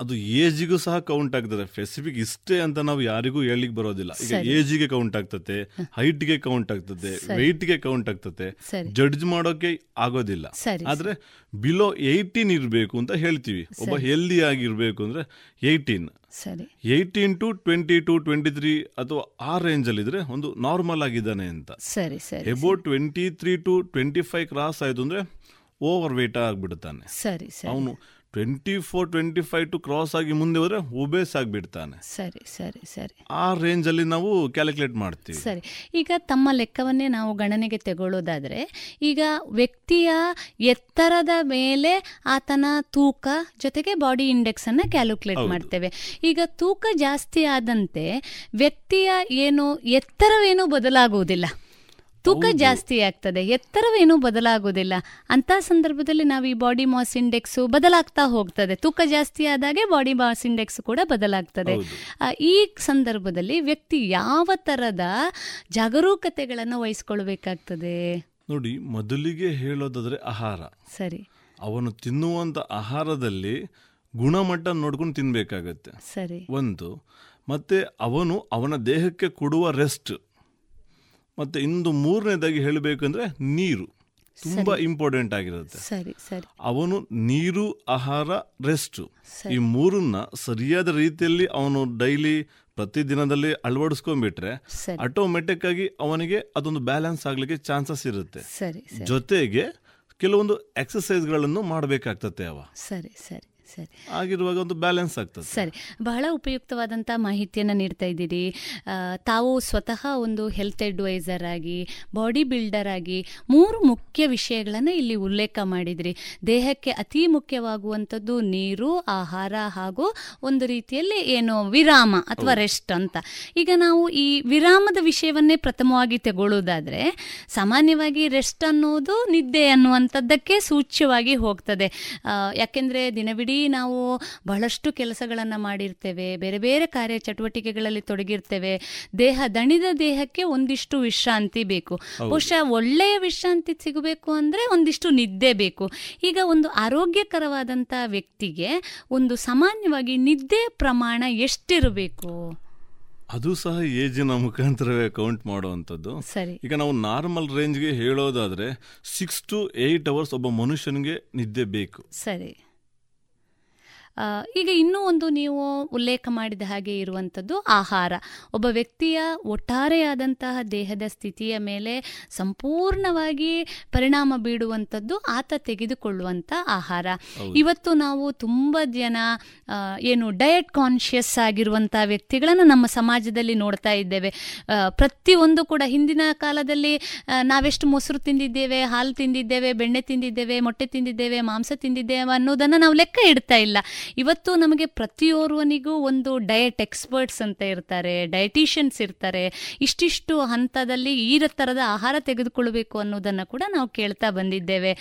ಅದು ಏಜಿಗೂ ಸಹ ಕೌಂಟ್ ಆಗ್ತದೆ. ಸ್ಪೆಸಿಫಿಕ್ ಇಷ್ಟೇ ಅಂತ ನಾವು ಯಾರಿಗೂ ಹೇಳಿಕ್ ಬರೋದಿಲ್ಲ. ಈಗ. ಏಜಿಗೆ ಕೌಂಟ್ ಆಗ್ತದೆ ಹೈಟ್ಗೆ ಕೌಂಟ್ ಆಗ್ತದೆ. ವೆಯ್ಟ್ಗೆ ಕೌಂಟ್ ಆಗ್ತದೆ ಜಡ್ಜ್ ಮಾಡೋಕೆ ಆಗೋದಿಲ್ಲ. ಆದ್ರೆ ಬಿಲೋ ಏಯ್ಟೀನ್ ಇರಬೇಕು ಅಂತ ಹೇಳ್ತೀವಿ. ಒಬ್ಬ. ಹೆಲ್ದಿ ಆಗಿರ್ಬೇಕು ಅಂದ್ರೆ eighteen eighteen to twenty to twenty three ಅಥವಾ ಆ ರೇಂಜ್ ಅಲ್ಲಿ ಇದ್ರೆ ಒಂದು ನಾರ್ಮಲ್ ಆಗಿದ್ದಾನೆ ಅಂತ. ಸರಿ ಸರಿ about twenty three to twenty five cross ಆಯ್ತು ಅಂದ್ರೆ ಓವರ್ ವೇಟ್ ಆಗ್ಬಿಡ್ತಾನೆ ಸರಿ ಸರಿ. ಅವನು twenty four twenty five to cross ಆಗಿ ಮುಂದೆ ಹೋದ್ರೆ ಒಬೇಸ್ ಆಗಿಬಿಡ್ತಾನೆ. ಸರಿ ಸರಿ ಸರಿ. ಆ ರೇಂಜ್ ಅಲ್ಲಿ ನಾವು ಕ್ಯಾಲ್ಕುಲೇಟ್ ಮಾಡ್ತೀವಿ. ಸರಿ. ಈಗ ತಮ್ಮ ಲೆಕ್ಕವನ್ನೇ ನಾವು ಗಣನೆಗೆ ತಗೊಳ್ಳೋದಾದ್ರೆ ಈಗ ವ್ಯಕ್ತಿಯ ಎತ್ತರದ ಮೇಲೆ ಆತನ ತೂಕ ಜೊತೆಗೆ ಬಾಡಿ ಇಂಡೆಕ್ಸ್ ಅನ್ನ ಕ್ಯಾಲ್ಕುಲೇಟ್ ಮಾಡ್ತೇವೆ. ಈಗ ತೂಕ ಜಾಸ್ತಿ ಆದಂತೆ ವ್ಯಕ್ತಿಯ ಏನು ಎತ್ತರವೇನು ಬದಲಾಗುವುದಿಲ್ಲ. ತೂಕ ಜಾಸ್ತಿ ಆಗ್ತದೆ. ಎತ್ತರವೇನೂ ಬದಲಾಗುವುದಿಲ್ಲ. ಅಂತ ಸಂದರ್ಭದಲ್ಲಿ ನಾವು ಈ ಬಾಡಿ ಮಾಸ್ ಇಂಡೆಕ್ಸ್ ಬದಲಾಗ್ತಾ ಹೋಗ್ತದೆ. ತೂಕ ಜಾಸ್ತಿ ಆದಾಗೆ ಬಾಡಿ ಮಾಸ್ ಇಂಡೆಕ್ಸ್ ಕೂಡ ಬದಲಾಗ್ತದೆ. ಈ ಸಂದರ್ಭದಲ್ಲಿ ವ್ಯಕ್ತಿ ಯಾವ ತರದ ಜಾಗರೂಕತೆಗಳನ್ನು ವಹಿಸ್ಕೊಳ್ಬೇಕಾಗ್ತದೆ? ನೋಡಿ ಮೊದಲಿಗೆ ಹೇಳೋದಾದ್ರೆ ಆಹಾರ. ಸರಿ. ಅವನು ತಿನ್ನುವಂತ ಆಹಾರದಲ್ಲಿ ಗುಣಮಟ್ಟ ನೋಡ್ಕೊಂಡು ತಿನ್ಬೇಕಾಗತ್ತೆ. ಸರಿ. ಒಂದು ಮತ್ತೆ ಅವನು ಅವನ ದೇಹಕ್ಕೆ ಕೊಡುವ ರೆಸ್ಟ್ ಮತ್ತೆ ಇಂದು ಮೂರನೇದಾಗಿ ಹೇಳಬೇಕಂದ್ರೆ ನೀರು. ತುಂಬಾ ಇಂಪಾರ್ಟೆಂಟ್ ಆಗಿರುತ್ತೆ. ಸರಿ ಸರಿ. ಅವನು ನೀರು ಆಹಾರ ರೆಸ್ಟ್ ಈ ಮೂರನ್ನ ಸರಿಯಾದ ರೀತಿಯಲ್ಲಿ ಅವನು ಡೈಲಿ ಪ್ರತಿದಿನದಲ್ಲಿ ಅಳವಡಿಸ್ಕೊಂಡ್ಬಿಟ್ರೆ ಸರಿ. ಆಟೋಮೆಟಿಕ್ ಆಗಿ ಅವನಿಗೆ ಅದೊಂದು ಬ್ಯಾಲೆನ್ಸ್ ಆಗ್ಲಿಕ್ಕೆ ಚಾನ್ಸಸ್ ಇರುತ್ತೆ. ಜೊತೆಗೆ ಕೆಲವೊಂದು ಎಕ್ಸಸೈಸ್ಗಳನ್ನು ಮಾಡಬೇಕಾಗ್ತತೆ ಅವ. ಸರಿ ಸರಿ. ಸರಿ. ಆಗಿರುವಾಗ ಒಂದು ಬ್ಯಾಲೆನ್ಸ್ ಆಗ್ತದೆ. ಸರಿ. ಬಹಳ ಉಪಯುಕ್ತವಾದಂತಹ ಮಾಹಿತಿಯನ್ನು ನೀಡ್ತಾ ಇದ್ದೀರಿ. ತಾವು ಸ್ವತಃ ಒಂದು ಹೆಲ್ತ್ ಅಡ್ವೈಸರ್ ಆಗಿ ಬಾಡಿ ಬಿಲ್ಡರ್ ಆಗಿ ಮೂರು ಮುಖ್ಯ ವಿಷಯಗಳನ್ನು ಇಲ್ಲಿ ಉಲ್ಲೇಖ ಮಾಡಿದ್ರಿ. ದೇಹಕ್ಕೆ ಅತಿ ಮುಖ್ಯವಾಗುವಂಥದ್ದು ನೀರು ಆಹಾರ ಹಾಗೂ ಒಂದು ರೀತಿಯಲ್ಲಿ ಏನು ವಿರಾಮ ಅಥವಾ ರೆಸ್ಟ್ ಅಂತ. ಈಗ ನಾವು ಈ ವಿರಾಮದ ವಿಷಯವನ್ನೇ ಪ್ರಥಮವಾಗಿ ತಗೊಳ್ಳೋದಾದ್ರೆ ಸಾಮಾನ್ಯವಾಗಿ ರೆಸ್ಟ್ ಅನ್ನೋದು ನಿದ್ದೆ ಅನ್ನುವಂಥದ್ದಕ್ಕೆ ಸೂಚ್ಯವಾಗಿ ಹೋಗ್ತದೆ. ಯಾಕೆಂದ್ರೆ ದಿನವಿಡೀ ನಾವು ಬಹಳಷ್ಟು ಕೆಲಸಗಳನ್ನು ಮಾಡಿರ್ತೇವೆ. ಬೇರೆ ಬೇರೆ ಕಾರ್ಯ ಚಟುವಟಿಕೆಗಳಲ್ಲಿ ತೊಡಗಿರ್ತೇವೆ. ದೇಹ ದಣಿದ ದೇಹಕ್ಕೆ ಒಂದಿಷ್ಟು ವಿಶ್ರಾಂತಿ ಬೇಕು. ಬಹುಶಃ ಒಳ್ಳೆಯ ವಿಶ್ರಾಂತಿ ಸಿಗಬೇಕು ಅಂದರೆ ಒಂದಿಷ್ಟು ನಿದ್ದೆ ಬೇಕು. ಈಗ ಒಂದು ಆರೋಗ್ಯಕರವಾದಂಥ ವ್ಯಕ್ತಿಗೆ ಒಂದು ಸಾಮಾನ್ಯವಾಗಿ ನಿದ್ದೆ ಪ್ರಮಾಣ ಎಷ್ಟಿರಬೇಕು? ಅದು ಸಹ ಏಜಿನ ಮುಖಾಂತರವೇ ಕೌಂಟ್ ಮಾಡುವಂಥದ್ದು. ಸರಿ. ಈಗ ನಾವು ನಾರ್ಮಲ್ ರೇಂಜ್ಗೆ ಹೇಳೋದಾದ್ರೆ ಸಿಕ್ಸ್ ಟು ಏಯ್ಟ್ ಅವರ್ಸ್ ಒಬ್ಬ ಮನುಷ್ಯನಿಗೆ ನಿದ್ದೆ ಬೇಕು. ಸರಿ. ಈಗ ಇನ್ನೂ ಒಂದು ನೀವು ಉಲ್ಲೇಖ ಮಾಡಿದ ಹಾಗೆ ಇರುವಂಥದ್ದು ಆಹಾರ. ಒಬ್ಬ ವ್ಯಕ್ತಿಯ ಒಟ್ಟಾರೆಯಾದಂತಹ ದೇಹದ ಸ್ಥಿತಿಯ ಮೇಲೆ ಸಂಪೂರ್ಣವಾಗಿ ಪರಿಣಾಮ ಬೀಡುವಂಥದ್ದು ಆತ ತೆಗೆದುಕೊಳ್ಳುವಂಥ ಆಹಾರ. ಇವತ್ತು ನಾವು ತುಂಬ ಜನ ಏನು ಡಯಟ್ ಕಾನ್ಷಿಯಸ್ ಆಗಿರುವಂಥ ವ್ಯಕ್ತಿಗಳನ್ನು ನಮ್ಮ ಸಮಾಜದಲ್ಲಿ ನೋಡ್ತಾ ಇದ್ದೇವೆ. ಪ್ರತಿಯೊಂದು ಕೂಡ ಹಿಂದಿನ ಕಾಲದಲ್ಲಿ ನಾವೆಷ್ಟು ಮೊಸರು ತಿಂದಿದ್ದೇವೆ ಹಾಲು ತಿಂದಿದ್ದೇವೆ ಬೆಣ್ಣೆ ತಿಂದಿದ್ದೇವೆ ಮೊಟ್ಟೆ ತಿಂದಿದ್ದೇವೆ ಮಾಂಸ ತಿಂದಿದ್ದೇವೆ ಅನ್ನೋದನ್ನು ನಾವು ಲೆಕ್ಕ ಇಡ್ತಾ ಇಲ್ಲ. ಇವತ್ತು ನಮಗೆ ಪ್ರತಿಯೋರ್ವನಿಗೂ ಒಂದು ಡಯಟ್ ಎಕ್ಸ್ಪರ್ಟ್ಸ್ ಅಂತ ಇರ್ತಾರೆ ಡಯಟಿಷಿಯನ್ಸ್ ಇರ್ತಾರೆ. ಇಷ್ಟಿಷ್ಟು ಹಂತದಲ್ಲಿ ಈ ಥರದ ಆಹಾರ ತೆಗೆದುಕೊಳ್ಬೇಕು ಅನ್ನೋದನ್ನು ಕೂಡ ನಾವು ಕೇಳ್ತಾ ಬಂದಿದ್ದೇವೆ.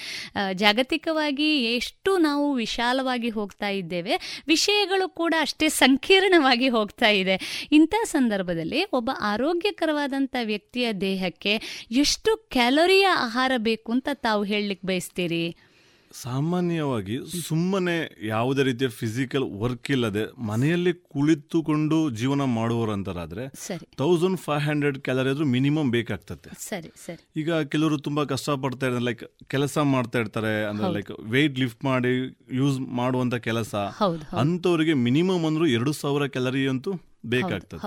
ಜಾಗತಿಕವಾಗಿ ಎಷ್ಟು ನಾವು ವಿಶಾಲವಾಗಿ ಹೋಗ್ತಾ ಇದ್ದೇವೆ, ವಿಷಯಗಳು ಕೂಡ ಅಷ್ಟೇ ಸಂಕೀರ್ಣವಾಗಿ ಹೋಗ್ತಾ ಇದೆ. ಇಂಥ ಸಂದರ್ಭದಲ್ಲಿ ಒಬ್ಬ ಆರೋಗ್ಯಕರವಾದಂಥ ವ್ಯಕ್ತಿಯ ದೇಹಕ್ಕೆ ಎಷ್ಟು ಕ್ಯಾಲೋರಿಯ ಆಹಾರ ಬೇಕು ಅಂತ ತಾವು ಹೇಳಲಿಕ್ಕೆ ಬಯಸ್ತೀರಿ? ಸಾಮಾನ್ಯವಾಗಿ ಸುಮ್ಮನೆ ಯಾವುದೇ ರೀತಿಯ ಫಿಸಿಕಲ್ ವರ್ಕ್ ಇಲ್ಲದೆ ಮನೆಯಲ್ಲಿ ಕುಳಿತುಕೊಂಡು ಜೀವನ ಮಾಡುವವರಂತರಾದ್ರೆ ತೌಸಂಡ್ ಫೈವ್ ಹಂಡ್ರೆಡ್ ಕ್ಯಾಲರಿ ಆದ್ರೂ ಮಿನಿಮಮ್ ಬೇಕಾಗ್ತದೆ. ಈಗ ಕೆಲವರು ತುಂಬಾ ಕಷ್ಟಪಡ್ತಾ ಇರ್ತಾರೆ ಲೈಕ್ ಕೆಲಸ ಮಾಡ್ತಾ ಇರ್ತಾರೆ ಅಂದ್ರೆ ಲೈಕ್ ವೆಯ್ಟ್ ಲಿಫ್ಟ್ ಮಾಡಿ ಯೂಸ್ ಮಾಡುವಂತ ಕೆಲಸ. ಅಂತವರಿಗೆ ಮಿನಿಮಮ್ ಅಂದ್ರೂ ಎರಡು ಸಾವಿರ ಕ್ಯಾಲರಿ ಅಂತೂ ಬೇಕಾಗ್ತದೆ.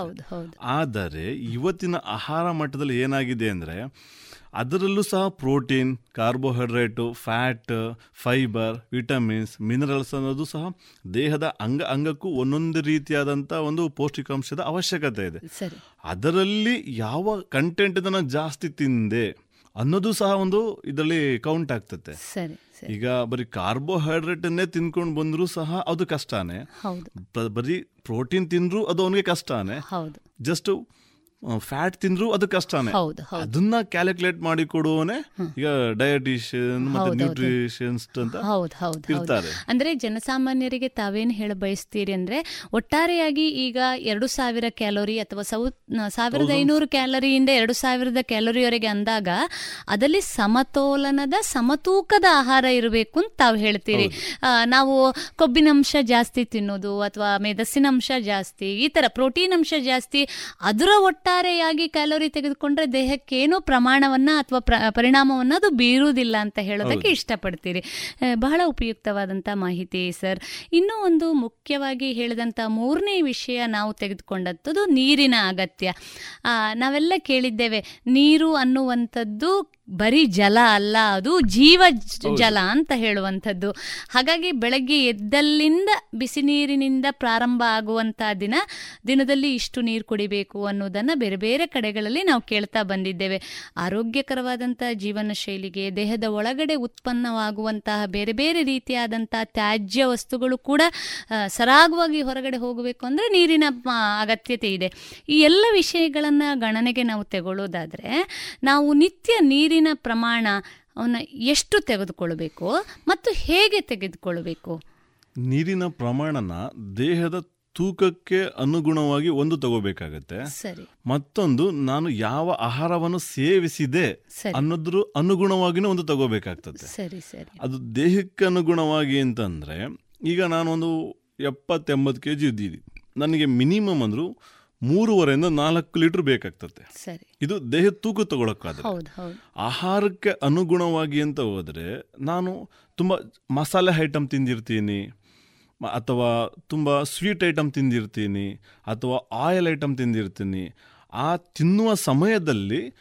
ಆದರೆ ಇವತ್ತಿನ ಆಹಾರ ಮಟ್ಟದಲ್ಲಿ ಏನಾಗಿದೆ ಅಂದರೆ ಅದರಲ್ಲೂ ಸಹ protein carbohydrate fat fibre vitamins minerals ಅನ್ನೋದು ಸಹ ದೇಹದ ಅಂಗ ಅಂಗಕ್ಕೂ ಒಂದೊಂದು ರೀತಿಯಾದಂಥ ಒಂದು ಪೌಷ್ಟಿಕಾಂಶದ ಅವಶ್ಯಕತೆ ಇದೆ. ಅದರಲ್ಲಿ ಯಾವ ಕಂಟೆಂಟ್ ನಾನು ಜಾಸ್ತಿ ತಿಂದೆ ಅನ್ನೋದು ಸಹ ಒಂದು ಇದರಲ್ಲಿ ಕೌಂಟ್ ಆಗ್ತದೆ ಈಗ ಬರೀ ಕಾರ್ಬೋಹೈಡ್ರೇಟನ್ನೇ ತಿನ್ಕೊಂಡು ಬಂದರೂ ಸಹ ಅದು ಕಷ್ಟನೇ. ಬರೀ ಪ್ರೋಟೀನ್ ತಿಂದ್ರು ಅದು ಅವನಿಗೆ ಕಷ್ಟನೇ. ಜಸ್ಟ್ ಫ್ಯಾಟ್ ತಿಂದ್ರು ಅದು ಕಷ್ಟನೇ. ಅದನ್ನ ಕ್ಯಾಲ್ಕುಲೇಟ್ ಮಾಡಿ ಕೊಡುವನೆ ಈಗ ಡಯಟಿಷಿಯನ್ ಮತ್ತೆ ಹೌದು, ಹೌದು. ನ್ಯೂಟ್ರಿಷನ್ಸ್ ಅಂತ ಹೌದು ಹೌದು ಹೌದು. ಇರ್ತಾರೆ. ಅಂದ್ರೆ ಜನಸಾಮಾನ್ಯರಿಗೆ ತಾವೇನು ಹೇಳ ಬಯಸ್ತೀರಿ ಅಂದ್ರೆ ಒಟ್ಟಾರೆಯಾಗಿ ಈಗ ಎರಡು ಸಾವಿರ ಕ್ಯಾಲೋರಿ ಅಥವಾ ಸಾವಿರದ ಐನೂರು ಕ್ಯಾಲೋರಿಯಿಂದ ಎರಡು ಸಾವಿರದ ಕ್ಯಾಲೋರಿವರೆಗೆ ಅಂದಾಗ ಅದರಲ್ಲಿ ಸಮತೋಲನದ ಸಮತೂಕದ ಆಹಾರ ಇರಬೇಕು ಅಂತ ತಾವು ಹೇಳ್ತೀರಿ. ನಾವು ನಾವು ಕೊಬ್ಬಿನಂಶ ಜಾಸ್ತಿ ತಿನ್ನೋದು ಅಥವಾ ಮೇಧಸ್ಸಿನ ಅಂಶ ಜಾಸ್ತಿ ಈ ತರ ಪ್ರೋಟೀನ್ ಅಂಶ ಜಾಸ್ತಿ ಅದರ ಒಟ್ಟಾರೆಯಾಗಿ ಕ್ಯಾಲೋರಿ ತೆಗೆದುಕೊಂಡ್ರೆ ದೇಹಕ್ಕೆ ಏನೋ ಪ್ರಮಾಣವನ್ನ ಅಥವಾ ಪ್ರ- ಪರಿಣಾಮವನ್ನ ಅದು ಬೀರುವುದಿಲ್ಲ ಅಂತ ಹೇಳೋದಕ್ಕೆ ಇಷ್ಟಪಡ್ತೀರಿ. ಬಹಳ ಉಪಯುಕ್ತವಾದಂಥ ಮಾಹಿತಿ ಸರ್. ಇನ್ನೂ ಒಂದು ಮುಖ್ಯವಾಗಿ ಹೇಳಿದಂಥ ಮೂರನೇ ವಿಷಯ ನಾವು ತೆಗೆದುಕೊಂಡಂಥದ್ದು ನೀರಿನ ಅಗತ್ಯ. ನಾವೆಲ್ಲ ಕೇಳಿದ್ದೇವೆ ನೀರು ಅನ್ನುವಂಥದ್ದು ಬರೀ ಜಲ ಅಲ್ಲ ಅದು ಜೀವ ಜಲ ಅಂತ ಹೇಳುವಂಥದ್ದು. ಹಾಗಾಗಿ ಬೆಳಗ್ಗೆ ಎದ್ದಲ್ಲಿಂದ ಬಿಸಿ ನೀರಿನಿಂದ ಪ್ರಾರಂಭ ಆಗುವಂಥ ದಿನ ದಿನದಲ್ಲಿ ಇಷ್ಟು ನೀರು ಕುಡಿಬೇಕು ಅನ್ನೋದನ್ನು ಬೇರೆ ಬೇರೆ ಕಡೆಗಳಲ್ಲಿ ನಾವು ಕೇಳ್ತಾ ಬಂದಿದ್ದೇವೆ. ಆರೋಗ್ಯಕರವಾದಂಥ ಜೀವನ ಶೈಲಿಗೆ, ದೇಹದ ಒಳಗಡೆ ಉತ್ಪನ್ನವಾಗುವಂತಹ ಬೇರೆ ಬೇರೆ ರೀತಿಯಾದಂಥ ತ್ಯಾಜ್ಯ ವಸ್ತುಗಳು ಕೂಡ ಸರಾಗವಾಗಿ ಹೊರಗಡೆ ಹೋಗಬೇಕು ಅಂದರೆ ನೀರಿನ ಅಗತ್ಯತೆ ಇದೆ. ಈ ಎಲ್ಲ ವಿಷಯಗಳನ್ನು ಗಣನೆಗೆ ನಾವು ತಗೊಳ್ಳೋದಾದರೆ, ನಾವು ನಿತ್ಯ ನೀರಿನ ಪ್ರಮಾಣ ಅವನ್ನ ಎಷ್ಟು ತೆಗೆದುಕೊಳ್ಬೇಕು ಮತ್ತು ಹೇಗೆ ತೆಗೆದುಕೊಳ್ಬೇಕು? ನೀರಿನ ಪ್ರಮಾಣನ ದೇಹದ ತೂಕಕ್ಕೆ ಅನುಗುಣವಾಗಿ ಒಂದು ತಗೋಬೇಕಾಗತ್ತೆ. ಮತ್ತೊಂದು ನಾನು ಯಾವ ಆಹಾರವನ್ನು ಸೇವಿಸಿದೆ. ಅನ್ನೋದ್ರ ಅನುಗುಣವಾಗಿನೂ ಒಂದು ತಗೋಬೇಕಾಗ್ತದೆ ಸರಿ ಸರಿ. ಅದು ದೇಹಕ್ಕೆ ಅನುಗುಣವಾಗಿ ಅಂತಂದ್ರೆ ಈಗ ನಾನೊಂದು ಎಪ್ಪತ್ತೆಂಬತ್ತು ಕೆ ಜಿ ಇದ್ದೀನಿ ನನಗೆ ಮಿನಿಮಮ್ ಅಂದ್ರು ಮೂರುವರೆಯಿಂದ ನಾಲ್ಕು ಲೀಟರ್ ಬೇಕಾಗ್ತದೆ ಇದು ದೇಹ ತೂಕ ತಗೊಳಕ್ಕಾದ್ರೆ. ಆಹಾರಕ್ಕೆ ಅನುಗುಣವಾಗಿ ಅಂತ ಹೋದರೆ ನಾನು ತುಂಬ ಮಸಾಲೆ ಐಟಮ್ ತಿಂದಿರ್ತೀನಿ. ಅಥವಾ ತುಂಬ ಸ್ವೀಟ್ ಐಟಮ್ ತಿಂದಿರ್ತೀನಿ ಅಥವಾ ಆಯಿಲ್ ಐಟಮ್ ತಿಂದಿರ್ತೀನಿ ಆ ತಿನ್ನುವ ಸಮಯದಲ್ಲಿ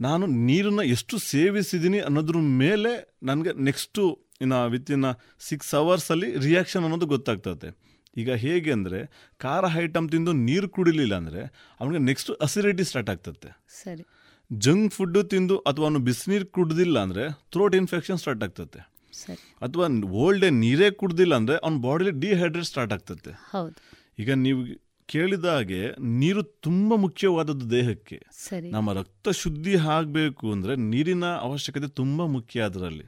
ನಾನು ನೀರನ್ನು ಎಷ್ಟು ಸೇವಿಸಿದ್ದೀನಿ ಅನ್ನೋದ್ರ ಮೇಲೆ ನನಗೆ ನೆಕ್ಸ್ಟು ಇನ್ನು ವಿತಿನ್ ಸಿಕ್ಸ್ ಅವರ್ಸಲ್ಲಿ ರಿಯಾಕ್ಷನ್ ಅನ್ನೋದು ಗೊತ್ತಾಗ್ತದೆ. ಈಗ ಹೇಗೆ ಅಂದರೆ ಖಾರ ಐಟಮ್ ತಿಂದು ನೀರು ಕುಡಿಲಿಲ್ಲ ಅಂದರೆ ಅವನಿಗೆ ನೆಕ್ಸ್ಟ್ ಅಸಿಡಿಟಿ ಸ್ಟಾರ್ಟ್ ಆಗ್ತದೆ. ಸರಿ. ಜಂಕ್ ಫುಡ್ಡು ತಿಂದು ಅಥವಾ ಅವನು ಬಿಸಿನೀರು ಕುಡ್ದಿಲ್ಲ ಅಂದರೆ ಥ್ರೋಟ್ ಇನ್ಫೆಕ್ಷನ್ ಸ್ಟಾರ್ಟ್ ಆಗ್ತದೆ. ಅಥವಾ ಓಲ್ಡ್ ಡೇ ನೀರೇ ಕುಡ್ದಿಲ್ಲ ಅಂದ್ರೆ ಅವ್ನ ಬಾಡಿಲಿ ಡಿಹೈಡ್ರೇಟ್ ಸ್ಟಾರ್ಟ್ ಆಗ್ತದೆ ಈಗ ನೀವು ಕೇಳಿದ ಹಾಗೆ ನೀರು ತುಂಬ ಮುಖ್ಯವಾದದ್ದು ದೇಹಕ್ಕೆ. ನಮ್ಮ ರಕ್ತ ಶುದ್ಧಿ ಆಗಬೇಕು ಅಂದ್ರೆ ನೀರಿನ ಅವಶ್ಯಕತೆ ತುಂಬಾ ಮುಖ್ಯ ಅದರಲ್ಲಿ.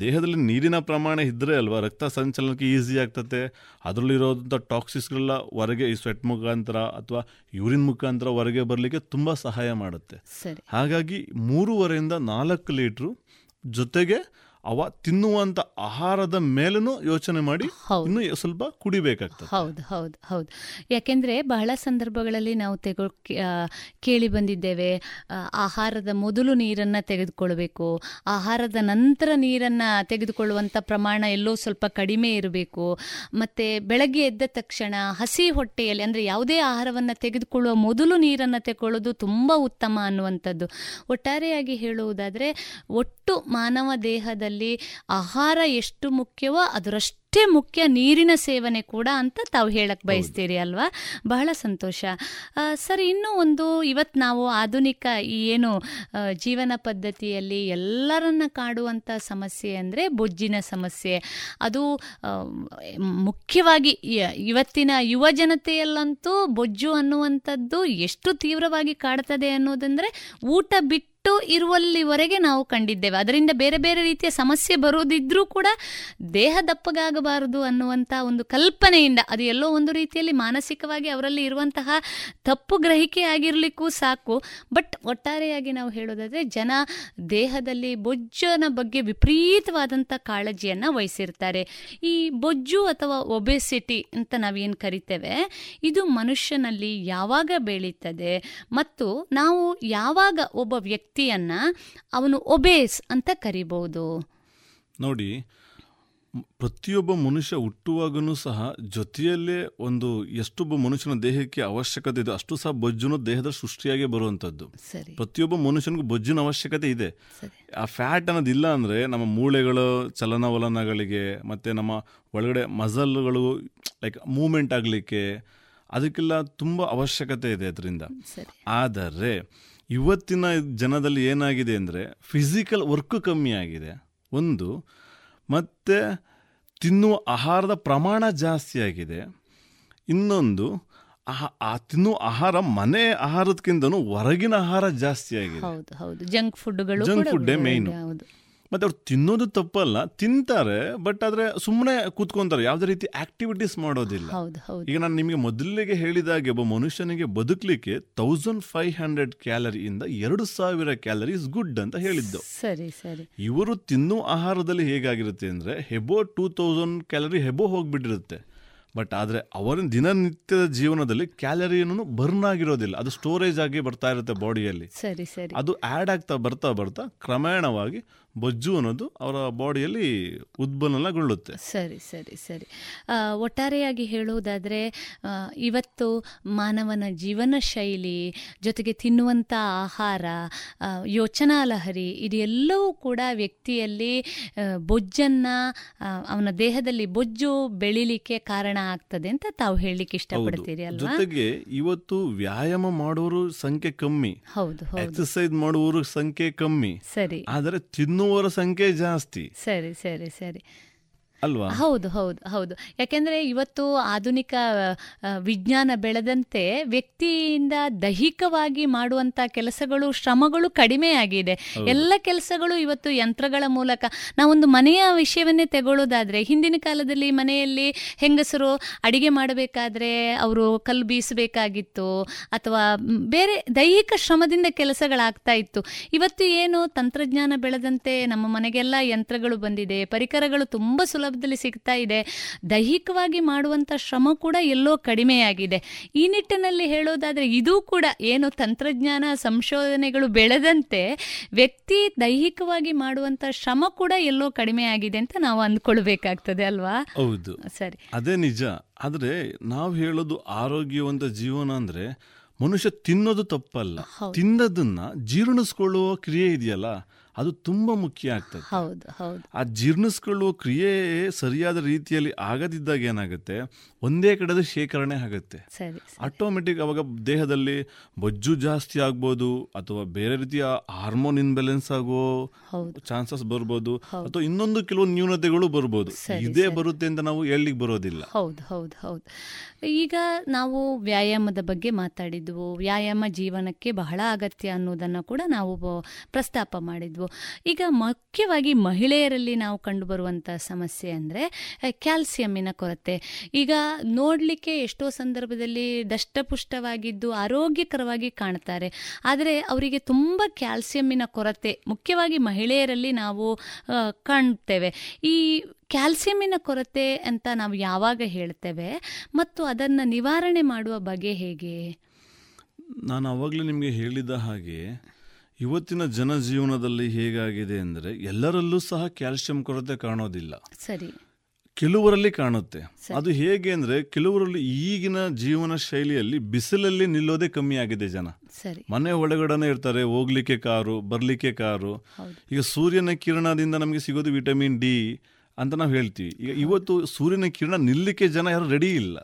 ದೇಹದಲ್ಲಿ ನೀರಿನ ಪ್ರಮಾಣ ಇದ್ರೆ ಅಲ್ವಾ ರಕ್ತ ಸಂಚಲನಕ್ಕೆ ಈಸಿ ಆಗ್ತದೆ ಅದರಲ್ಲಿರೋದಂಥ ಟಾಕ್ಸಿಸ್ಗಳೆಲ್ಲ ಹೊರಗೆ ಈ ಸ್ವೆಟ್ ಮುಖಾಂತರ ಅಥವಾ ಯೂರಿನ್ ಮುಖಾಂತರ ಹೊರಗೆ ಬರಲಿಕ್ಕೆ ತುಂಬಾ ಸಹಾಯ ಮಾಡುತ್ತೆ. ಹಾಗಾಗಿ ಮೂರುವರೆಯಿಂದ ನಾಲ್ಕು ಲೀಟ್ರು ಜೊತೆಗೆ ಅವ ತಿನ್ನುವಂತ ಆಹಾರದ ಮೇಲೂ ಯೋಚನೆ ಮಾಡಿ ಇನ್ನೂ ಸ್ವಲ್ಪ ಕುಡಿಬೇಕಾಗ್ತದೆ. ಹೌದು ಹೌದು ಹೌದು. ಯಾಕೆಂದ್ರೆ ಬಹಳ ಸಂದರ್ಭಗಳಲ್ಲಿ ನಾವು ತೆಗೋ ಕೇಳಿ ಬಂದಿದ್ದೇವೆ ಆಹಾರದ ಮೊದಲು ನೀರನ್ನ ತೆಗೆದುಕೊಳ್ಬೇಕು ಆಹಾರದ ನಂತರ ನೀರನ್ನ ತೆಗೆದುಕೊಳ್ಳುವಂತ ಪ್ರಮಾಣ ಎಲ್ಲೋ ಸ್ವಲ್ಪ ಕಡಿಮೆ ಇರಬೇಕು ಮತ್ತೆ ಬೆಳಗ್ಗೆ ಎದ್ದ ತಕ್ಷಣ ಹಸಿ ಹೊಟ್ಟೆಯಲ್ಲಿ ಅಂದ್ರೆ ಯಾವುದೇ ಆಹಾರವನ್ನ ತೆಗೆದುಕೊಳ್ಳುವ ಮೊದಲು ನೀರನ್ನ ತೆಗೊಳ್ಳೋದು ತುಂಬಾ ಉತ್ತಮ ಅನ್ನುವಂಥದ್ದು. ಒಟ್ಟಾರೆಯಾಗಿ ಹೇಳುವುದಾದ್ರೆ ಒಟ್ಟು ಮಾನವ ದೇಹದಲ್ಲಿ ಆಹಾರ ಎಷ್ಟು ಮುಖ್ಯವೋ ಅದರಷ್ಟೇ ಮುಖ್ಯ ನೀರಿನ ಸೇವನೆ ಕೂಡ ಅಂತ ತಾವು ಹೇಳಕ್ ಬಯಸ್ತೀರಿ ಅಲ್ವಾ? ಬಹಳ ಸಂತೋಷ. ಸರ್ ಇನ್ನೂ ಒಂದು ಇವತ್ತು ನಾವು ಆಧುನಿಕ ಈ ಏನು ಜೀವನ ಪದ್ಧತಿಯಲ್ಲಿ ಎಲ್ಲರನ್ನ ಕಾಡುವಂಥ ಸಮಸ್ಯೆ ಅಂದರೆ ಬೊಜ್ಜಿನ ಸಮಸ್ಯೆ. ಅದು ಮುಖ್ಯವಾಗಿ ಇವತ್ತಿನ ಯುವ ಜನತೆಯಲ್ಲಂತೂ ಬೊಜ್ಜು ಅನ್ನುವಂಥದ್ದು ಎಷ್ಟು ತೀವ್ರವಾಗಿ ಕಾಡ್ತದೆ ಅನ್ನೋದಂದ್ರೆ ಊಟ ಬಿಟ್ಟು ಇರುವಲ್ಲಿವರೆಗೆ ನಾವು ಕಂಡಿದ್ದೇವೆ. ಅದರಿಂದ ಬೇರೆ ಬೇರೆ ರೀತಿಯ ಸಮಸ್ಯೆ ಬರೋದಿದ್ರೂ ಕೂಡ ದೇಹ ದಪ್ಪಗಾಗಬಾರದು ಅನ್ನುವಂಥ ಒಂದು ಕಲ್ಪನೆಯಿಂದ, ಅದು ಎಲ್ಲೋ ಒಂದು ರೀತಿಯಲ್ಲಿ ಮಾನಸಿಕವಾಗಿ ಅವರಲ್ಲಿ ಇರುವಂತಹ ತಪ್ಪು ಗ್ರಹಿಕೆ ಆಗಿರಲಿಕ್ಕೂ ಸಾಕು. ಬಟ್ ಒಟ್ಟಾರೆಯಾಗಿ ನಾವು ಹೇಳೋದಾದ್ರೆ, ಜನ ದೇಹದಲ್ಲಿ ಬೊಜ್ಜನ ಬಗ್ಗೆ ವಿಪರೀತವಾದಂಥ ಕಾಳಜಿಯನ್ನು ವಹಿಸಿರ್ತಾರೆ. ಈ ಬೊಜ್ಜು ಅಥವಾ ಒಬೆಸಿಟಿ ಅಂತ ನಾವೇನು ಕರಿತೇವೆ, ಇದು ಮನುಷ್ಯನಲ್ಲಿ ಯಾವಾಗ ಬೆಳೀತದೆ ಮತ್ತು ನಾವು ಯಾವಾಗ ಒಬ್ಬ ವ್ಯಕ್ತಿಯನ್ನ ಅವನು ಒಬೇಸ್ ಅಂತ ಕರಿಬಹುದು ನೋಡಿ ಪ್ರತಿಯೊಬ್ಬ ಮನುಷ್ಯ ಹುಟ್ಟುವಾಗನೂ ಸಹ ಜೊತೆಯಲ್ಲೇ ಒಂದು ಎಷ್ಟೊಬ್ಬ ಮನುಷ್ಯನ ದೇಹಕ್ಕೆ ಅವಶ್ಯಕತೆ ಇದೆ ಅಷ್ಟು ಸಹ ಬೊಜ್ಜುನ ದೇಹದ ಸೃಷ್ಟಿಯಾಗಿ ಬರುವಂತದ್ದು ಪ್ರತಿಯೊಬ್ಬ ಮನುಷ್ಯನಿಗೂ ಬೊಜ್ಜಿನ ಅವಶ್ಯಕತೆ ಇದೆ. ಆ ಫ್ಯಾಟ್ ಅನ್ನೋದಿಲ್ಲ ಅಂದ್ರೆ ನಮ್ಮ ಮೂಳೆಗಳು ಚಲನವಲನಗಳಿಗೆ ಮತ್ತೆ ನಮ್ಮ ಒಳಗಡೆ ಮಸಲ್ಗಳು ಲೈಕ್ ಮೂಮೆಂಟ್ ಆಗಲಿಕ್ಕೆ ಅದಕ್ಕೆಲ್ಲ ತುಂಬಾ ಅವಶ್ಯಕತೆ ಇದೆ ಅದರಿಂದ. ಆದರೆ ಇವತ್ತಿನ ಜನದಲ್ಲಿ ಏನಾಗಿದೆ ಅಂದರೆ ಫಿಸಿಕಲ್ ವರ್ಕು ಕಮ್ಮಿ ಆಗಿದೆ. ಒಂದು ಮತ್ತು ತಿನ್ನುವ ಆಹಾರದ ಪ್ರಮಾಣ ಜಾಸ್ತಿ ಆಗಿದೆ. ಇನ್ನೊಂದು ಆ- ಆ ತಿನ್ನುವ ಆಹಾರ ಮನೆ ಆಹಾರದಕ್ಕಿಂತನೂ ಹೊರಗಿನ ಆಹಾರ ಜಾಸ್ತಿ ಆಗಿದೆ. ಜಂಕ್ ಫುಡ್ಗಳು ಜಂಕ್ ಫುಡ್ಡೇ ಮೇಯ್ನು ಮತ್ತೆ ಅವ್ರು ತಿನ್ನೋದು ತಪ್ಪಲ್ಲ ತಿಂತಾರೆ ಬಟ್ ಆದ್ರೆ ಸುಮ್ಮನೆ ಕೂತ್ಕೊಂತಾರೆ. ಯಾವುದೇ ರೀತಿ ಆಕ್ಟಿವಿಟೀಸ್ ಮಾಡೋದಿಲ್ಲ. ಈಗ ನಾನು ನಿಮಗೆ ಮೊದಲಿಗೆ ಹೇಳಿದಾಗೆ ಒಬ್ಬ ಮನುಷ್ಯನಿಗೆ ಬದುಕಲಿಕ್ಕೆ ತೌಸಂಡ್ ಫೈವ್ ಹಂಡ್ರೆಡ್ ಕ್ಯಾಲರಿಯಿಂದ ಎರಡು ಸಾವಿರ ಕ್ಯಾಲರೀಸ್ ಗುಡ್ ಅಂತ ಹೇಳಿದ್ದು. ಸರಿ ಸರಿ. ಇವರು ತಿನ್ನೋ ಆಹಾರದಲ್ಲಿ ಹೇಗಾಗಿರುತ್ತೆ ಅಂದ್ರೆ above two thousand calorie above ಹೋಗ್ಬಿಟ್ಟಿರುತ್ತೆ. But ಆದರೆ ಅವರ ದಿನನಿತ್ಯದ ಜೀವನದಲ್ಲಿ ಕ್ಯಾಲರಿಯನ್ನು ಬರ್ನ್ ಆಗಿರೋದಿಲ್ಲ. ಅದು ಸ್ಟೋರೇಜ್ ಆಗಿ ಬರ್ತಾ ಇರುತ್ತೆ ಬಾಡಿಯಲ್ಲಿ ಸರಿ ಸರಿ. ಅದು ಆ್ಯಡ್ ಆಗ್ತಾ ಬರ್ತಾ ಬರ್ತಾ ಕ್ರಮೇಣವಾಗಿ ಬೊಜ್ಜು ಅನ್ನೋದು ಅವರ ಬಾಡಿಯಲ್ಲಿ ಉದ್ಬಲನಗೊಳ್ಳುತ್ತೆ ಸರಿ ಸರಿ ಸರಿ. ಒಟ್ಟಾರೆಯಾಗಿ ಹೇಳುವುದಾದರೆ ಇವತ್ತು ಮಾನವನ ಜೀವನ ಶೈಲಿ ಜೊತೆಗೆ ತಿನ್ನುವಂಥ ಆಹಾರ ಯೋಚನಾ ಲಹರಿ ಇದೆಲ್ಲವೂ ಕೂಡ ವ್ಯಕ್ತಿಯಲ್ಲಿ ಬೊಜ್ಜನ್ನ ಅವನ ದೇಹದಲ್ಲಿ ಬೊಜ್ಜು ಬೆಳಿಲಿಕ್ಕೆ ಕಾರಣ ಆಗ್ತದೆ ಅಂತ ತಾವು ಹೇಳಲಿಕ್ಕೆ ಇಷ್ಟಪಡ್ತೀರಿ ಅಲ್ವಾ? ಜೊತೆಗೆ ಇವತ್ತು ವ್ಯಾಯಾಮ ಮಾಡುವವರು ಸಂಖ್ಯೆ ಕಮ್ಮಿ. ಹೌದು ಹೌದು. ಎಕ್ಸಸೈಸ್ ಮಾಡುವವರು ಸಂಖ್ಯೆ ಕಮ್ಮಿ. ಸರಿ. ಆದರೆ ತಿನ್ನುವವರ ಸಂಖ್ಯೆ ಜಾಸ್ತಿ. ಸರಿ ಸರಿ ಸರಿ. ಅಲ್ವಾ? ಹೌದು ಹೌದು ಹೌದು. ಯಾಕೆಂದ್ರೆ ಇವತ್ತು ಆಧುನಿಕ ವಿಜ್ಞಾನ ಬೆಳೆದಂತೆ ವ್ಯಕ್ತಿಯಿಂದ ದೈಹಿಕವಾಗಿ ಮಾಡುವಂತ ಕೆಲಸಗಳು ಶ್ರಮಗಳು ಕಡಿಮೆ ಆಗಿದೆ. ಎಲ್ಲ ಕೆಲಸಗಳು ಇವತ್ತು ಯಂತ್ರಗಳ ಮೂಲಕ. ನಾವೊಂದು ಮನೆಯ ವಿಷಯವನ್ನೇ ತಗೊಳ್ಳೋದಾದ್ರೆ ಹಿಂದಿನ ಕಾಲದಲ್ಲಿ ಮನೆಯಲ್ಲಿ ಹೆಂಗಸರು ಅಡಿಗೆ ಮಾಡಬೇಕಾದ್ರೆ ಅವರು ಕಲ್ಲು ಬೀಸಬೇಕಾಗಿತ್ತು ಅಥವಾ ಬೇರೆ ದೈಹಿಕ ಶ್ರಮದಿಂದ ಕೆಲಸಗಳಾಗ್ತಾ ಇತ್ತು. ಇವತ್ತು ಏನು ತಂತ್ರಜ್ಞಾನ ಬೆಳೆದಂತೆ ನಮ್ಮ ಮನೆಗೆಲ್ಲ ಯಂತ್ರಗಳು ಬಂದಿದೆ ಪರಿಕರಗಳು ತುಂಬ ಸುಲಭದಲ್ಲಿ ಸಿಗ್ತಾ ಇದೆ. ದೈಹಿಕವಾಗಿ ಮಾಡುವಂಥ ಶ್ರಮ ಕೂಡ ಎಲ್ಲೋ ಕಡಿಮೆಯಾಗಿದೆ. ಈ ನಿಟ್ಟಿನಲ್ಲಿ ಹೇಳೋದಾದರೆ ಇದು ಕೂಡ ಏನು ತಂತ್ರಜ್ಞಾನ ಸಂಶೋಧನೆಗಳು ಬೆಳೆದಂತೆ ವ್ಯಕ್ತಿ ದೈಹಿಕವಾಗಿ ಮಾಡುವಂಥ ಶ್ರಮ ಕೂಡ ಎಲ್ಲೋ ಕಡಿಮೆ ಆಗಿದೆ ಅಂತ ನಾವು ಅಂದ್ಕೊಳ್ಬೇಕಾಗ್ತದೆ ಅಲ್ವಾ? ಹೌದು. ಸರಿ. ಅದೇ ನಿಜ. ಆದರೆ ನಾವು ಹೇಳೋದು ಆರೋಗ್ಯವಂತ ಜೀವನ ಅಂದ್ರೆ ಮನುಷ್ಯ ತಿನ್ನೋದು ತಪ್ಪಲ್ಲ. ತಿನ್ನೋದನ್ನ ತಿನ್ನದನ್ನ ಜೀರ್ಣಿಸ್ಕೊಳ್ಳುವ ಕ್ರಿಯೆ ಇದೆಯಲ್ಲ? ಅದು ತುಂಬ ಮುಖ್ಯ ಆಗ್ತದೆ. ಹೌದು ಹೌದು. ಆ ಜೀರ್ಣಿಸ್ಕೊಳ್ಳುವ ಕ್ರಿಯೆ ಸರಿಯಾದ ರೀತಿಯಲ್ಲಿ ಆಗದಿದ್ದಾಗ ಏನಾಗುತ್ತೆ? ಒಂದೇ ಕಡೆದು ಶೇಖರಣೆ ಆಗುತ್ತೆ. ಆಟೋಮೆಟಿಕ್ ಅವಾಗ ದೇಹದಲ್ಲಿ ಬೊಜ್ಜು ಜಾಸ್ತಿ ಆಗ್ಬೋದು ಅಥವಾ ಬೇರೆ ರೀತಿಯ ಹಾರ್ಮೋನ್ ಇನ್ಬ್ಯಾಲೆನ್ಸ್ ಆಗೋ. ಚಾನ್ಸಸ್ ಬರ್ಬೋದು ಅಥವಾ ಇನ್ನೊಂದು ಕೆಲವು ನ್ಯೂನತೆಗಳು ಬರ್ಬೋದು. ಇದೇ ಬರುತ್ತೆ ಅಂತ ನಾವು ಹೇಳಲಿಕ್ಕೆ ಬರೋದಿಲ್ಲ. ಹೌದು ಹೌದು ಹೌದು. ಈಗ ನಾವು ವ್ಯಾಯಾಮದ ಬಗ್ಗೆ ಮಾತಾಡಿದ್ವು. ವ್ಯಾಯಾಮ ಜೀವನಕ್ಕೆ ಬಹಳ ಅಗತ್ಯ ಅನ್ನೋದನ್ನು ಕೂಡ ನಾವು ಪ್ರಸ್ತಾಪ ಮಾಡಿದ್ವು. ಈಗ ಮುಖ್ಯವಾಗಿ ಮಹಿಳೆಯರಲ್ಲಿ ನಾವು ಕಂಡುಬರುವಂಥ ಸಮಸ್ಯೆ ಅಂದರೆ ಕ್ಯಾಲ್ಸಿಯಮ್ಮಿನ ಕೊರತೆ. ಈಗ ನೋಡಲಿಕ್ಕೆ ಎಷ್ಟೋ ಸಂದರ್ಭದಲ್ಲಿ ದಷ್ಟಪುಷ್ಟವಾಗಿದ್ದು ಆರೋಗ್ಯಕರವಾಗಿ ಕಾಣ್ತಾರೆ. ಆದರೆ ಅವರಿಗೆ ತುಂಬ ಕ್ಯಾಲ್ಸಿಯಮ್ಮಿನ ಕೊರತೆ ಮುಖ್ಯವಾಗಿ ಮಹಿಳೆಯರಲ್ಲಿ ನಾವು ಕಾಣ್ತೇವೆ. ಈ ಕ್ಯಾಲ್ಸಿಯಮ್ಮಿನ ಕೊರತೆ ಅಂತ ನಾವು ಯಾವಾಗ ಹೇಳ್ತೇವೆ? ಮತ್ತು ಅದನ್ನು ನಿವಾರಣೆ ಮಾಡುವ ಬಗೆ ಹೇಗೆ? ನಾನು ಅವಾಗಲೇ ನಿಮಗೆ ಹೇಳಿದ ಹಾಗೆ ಇವತ್ತಿನ ಜನಜೀವನದಲ್ಲಿ ಹೇಗಾಗಿದೆ ಅಂದರೆ ಎಲ್ಲರಲ್ಲೂ ಸಹ ಕ್ಯಾಲ್ಸಿಯಂ ಕೊರತೆ ಕಾಣೋದಿಲ್ಲ. ಸರಿ. ಕೆಲವರಲ್ಲಿ ಕಾಣುತ್ತೆ. ಅದು ಹೇಗೆ ಅಂದ್ರೆ ಕೆಲವರಲ್ಲಿ ಈಗಿನ ಜೀವನ ಶೈಲಿಯಲ್ಲಿ ಬಿಸಿಲಲ್ಲಿ ನಿಲ್ಲೋದೇ ಕಮ್ಮಿ ಆಗಿದೆ ಜನ. ಮನೆ ಒಳಗಡೆನೆ ಇರ್ತಾರೆ ಹೋಗ್ಲಿಕ್ಕೆ ಕಾರು ಬರ್ಲಿಕ್ಕೆ ಕಾರು. ಈಗ ಸೂರ್ಯನ ಕಿರಣದಿಂದ ನಮಗೆ ಸಿಗೋದು ವಿಟಮಿನ್ ಡಿ ಅಂತ ನಾವು ಹೇಳ್ತೀವಿ. ಈಗ ಇವತ್ತು ಸೂರ್ಯನ ಕಿರಣ ನಿಲ್ಲಕ್ಕೆ ಜನ ಯಾರು ರೆಡಿ ಇಲ್ಲ.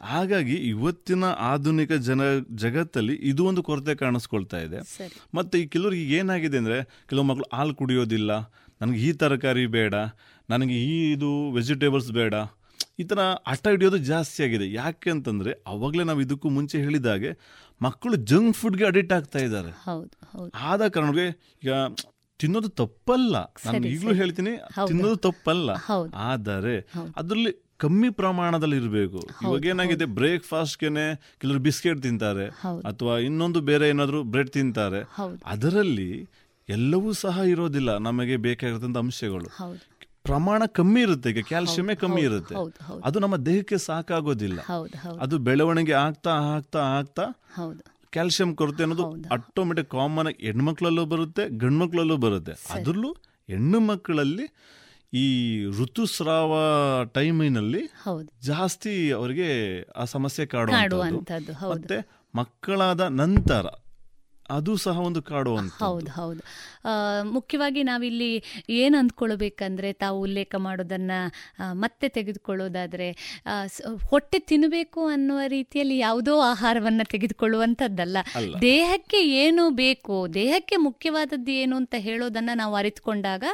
ಹಾಗಾಗಿ ಇವತ್ತಿನ ಆಧುನಿಕ ಜನ ಜಗತ್ತಲ್ಲಿ ಇದು ಒಂದು ಕೊರತೆ ಕಾಣಿಸ್ಕೊಳ್ತಾ ಇದೆ. ಮತ್ತು ಈ ಕೆಲವ್ರಿಗೆ ಏನಾಗಿದೆ ಅಂದ್ರೆ ಕೆಲವು ಮಕ್ಕಳು ಹಾಲು ಕುಡಿಯೋದಿಲ್ಲ ನನಗೆ ಈ ತರಕಾರಿ ಬೇಡ ನನಗೆ ಈ ಇದು ವೆಜಿಟೇಬಲ್ಸ್ ಬೇಡ. ಈ ಥರ ಹಠ ಹಿಡಿಯೋದು ಜಾಸ್ತಿ ಆಗಿದೆ. ಯಾಕೆ ಅಂತಂದರೆ ಅವಾಗಲೇ ನಾವು ಇದಕ್ಕೂ ಮುಂಚೆ ಹೇಳಿದಾಗೆ ಮಕ್ಕಳು ಜಂಕ್ ಫುಡ್ಗೆ ಅಡಿಕ್ಟ್ ಆಗ್ತಾ ಇದ್ದಾರೆ. ಆದ ಕಾರಣಕ್ಕೆ ಈಗ ತಿನ್ನೋದು ತಪ್ಪಲ್ಲ. ನಾನು ಈಗಲೂ ಹೇಳ್ತೀನಿ ತಿನ್ನೋದು ತಪ್ಪಲ್ಲ. ಆದರೆ. ಅದರಲ್ಲಿ ಕಮ್ಮಿ ಪ್ರಮಾಣದಲ್ಲಿ ಇರಬೇಕು. ಇವಾಗ ಏನಾಗಿದೆ ಬ್ರೇಕ್ಫಾಸ್ಟ್ಗೆನೆ ಕೆಲವರು ಬಿಸ್ಕೆಟ್ ತಿಂತಾರೆ. ಅಥವಾ ಇನ್ನೊಂದು ಬೇರೆ ಏನಾದರೂ ಬ್ರೆಡ್ ತಿಂತಾರೆ. ಅದರಲ್ಲಿ ಎಲ್ಲವೂ ಸಹ ಇರೋದಿಲ್ಲ ನಮಗೆ ಬೇಕಾಗಿರ್ತಂಥ ಅಂಶಗಳು. ಪ್ರಮಾಣ ಕಮ್ಮಿ ಇರುತ್ತೆ ಈಗ ಕ್ಯಾಲ್ಸಿಯಮೇ ಕಮ್ಮಿ ಇರುತ್ತೆ. ಅದು ನಮ್ಮ ದೇಹಕ್ಕೆ ಸಾಕಾಗೋದಿಲ್ಲ. ಅದು ಬೆಳವಣಿಗೆ ಆಗ್ತಾ ಆಗ್ತಾ ಆಗ್ತಾ ಕ್ಯಾಲ್ಸಿಯಂ ಕೊರತೆ ಅನ್ನೋದು ಆಟೋಮೆಟಿಕ್ ಕಾಮನ್ ಆಗಿ ಹೆಣ್ಮಕ್ಳಲ್ಲೂ ಬರುತ್ತೆ ಗಂಡ್ಮಕ್ಳಲ್ಲೂ ಬರುತ್ತೆ. ಅದರಲ್ಲೂ ಹೆಣ್ಣು ಮಕ್ಕಳಲ್ಲಿ ಈ ಋತುಸ್ರಾವ ಟೈಮಿನಲ್ಲಿ ಜಾಸ್ತಿ ಅವರಿಗೆ ಆ ಸಮಸ್ಯೆ ಕಾಡುವಂಥದ್ದು. ಮತ್ತೆ ಮಕ್ಕಳಾದ ನಂತರ ಅದು ಸಹ ಒಂದು ಕಾಡುವಂಥ ಹೌದು ಹೌದು. ಮುಖ್ಯವಾಗಿ ನಾವಿಲ್ಲಿ ಏನು ಅಂದ್ಕೊಳ್ಬೇಕಂದ್ರೆ ತಾವು ಉಲ್ಲೇಖ ಮಾಡೋದನ್ನು ಮತ್ತೆ ತೆಗೆದುಕೊಳ್ಳೋದಾದರೆ ಹೊಟ್ಟೆ ತಿನ್ನಬೇಕು ಅನ್ನುವ ರೀತಿಯಲ್ಲಿ ಯಾವುದೋ ಆಹಾರವನ್ನು ತೆಗೆದುಕೊಳ್ಳುವಂಥದ್ದಲ್ಲ. ದೇಹಕ್ಕೆ ಏನು ಬೇಕು ದೇಹಕ್ಕೆ ಮುಖ್ಯವಾದದ್ದು ಏನು ಅಂತ ಹೇಳೋದನ್ನು ನಾವು ಅರಿತುಕೊಂಡಾಗ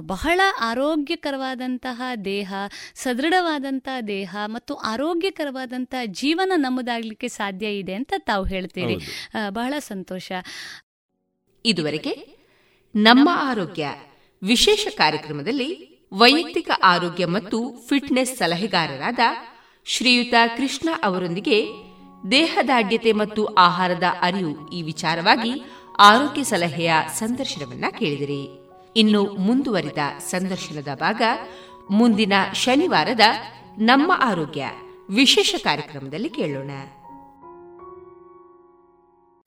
ಬಹಳ ಆರೋಗ್ಯಕರವಾದಂತಹ ದೇಹ ಸದೃಢವಾದಂತಹ ದೇಹ ಮತ್ತು ಆರೋಗ್ಯಕರವಾದಂತಹ ಜೀವನ ನಮ್ಮದಾಗಲಿಕ್ಕೆ ಸಾಧ್ಯ ಇದೆ ಅಂತ ತಾವು ಹೇಳ್ತೀರಿ. ಬಹಳ ಸಂತೋಷ. ಇದುವರೆಗೆ ನಮ್ಮ ಆರೋಗ್ಯ. ವಿಶೇಷ ಕಾರ್ಯಕ್ರಮದಲ್ಲಿ ವೈಯಕ್ತಿಕ ಆರೋಗ್ಯ ಮತ್ತು ಫಿಟ್ನೆಸ್ ಸಲಹೆಗಾರರಾದ ಶ್ರೀಯುತ ಕೃಷ್ಣ ಅವರೊಂದಿಗೆ ದೇಹದಾಢ್ಯತೆ ಮತ್ತು ಆಹಾರದ ಅರಿವು ಈ ವಿಚಾರವಾಗಿ ಆರೋಗ್ಯ ಸಲಹೆಯ ಸಂದರ್ಶನವನ್ನ ಕೇಳಿದಿರಿ. ಇನ್ನು ಮುಂದುವರಿದ ಸಂದರ್ಶನದ ಭಾಗ ಮುಂದಿನ ಶನಿವಾರದ ನಮ್ಮ ಆರೋಗ್ಯ ವಿಶೇಷ ಕಾರ್ಯಕ್ರಮದಲ್ಲಿ ಕೇಳೋಣ.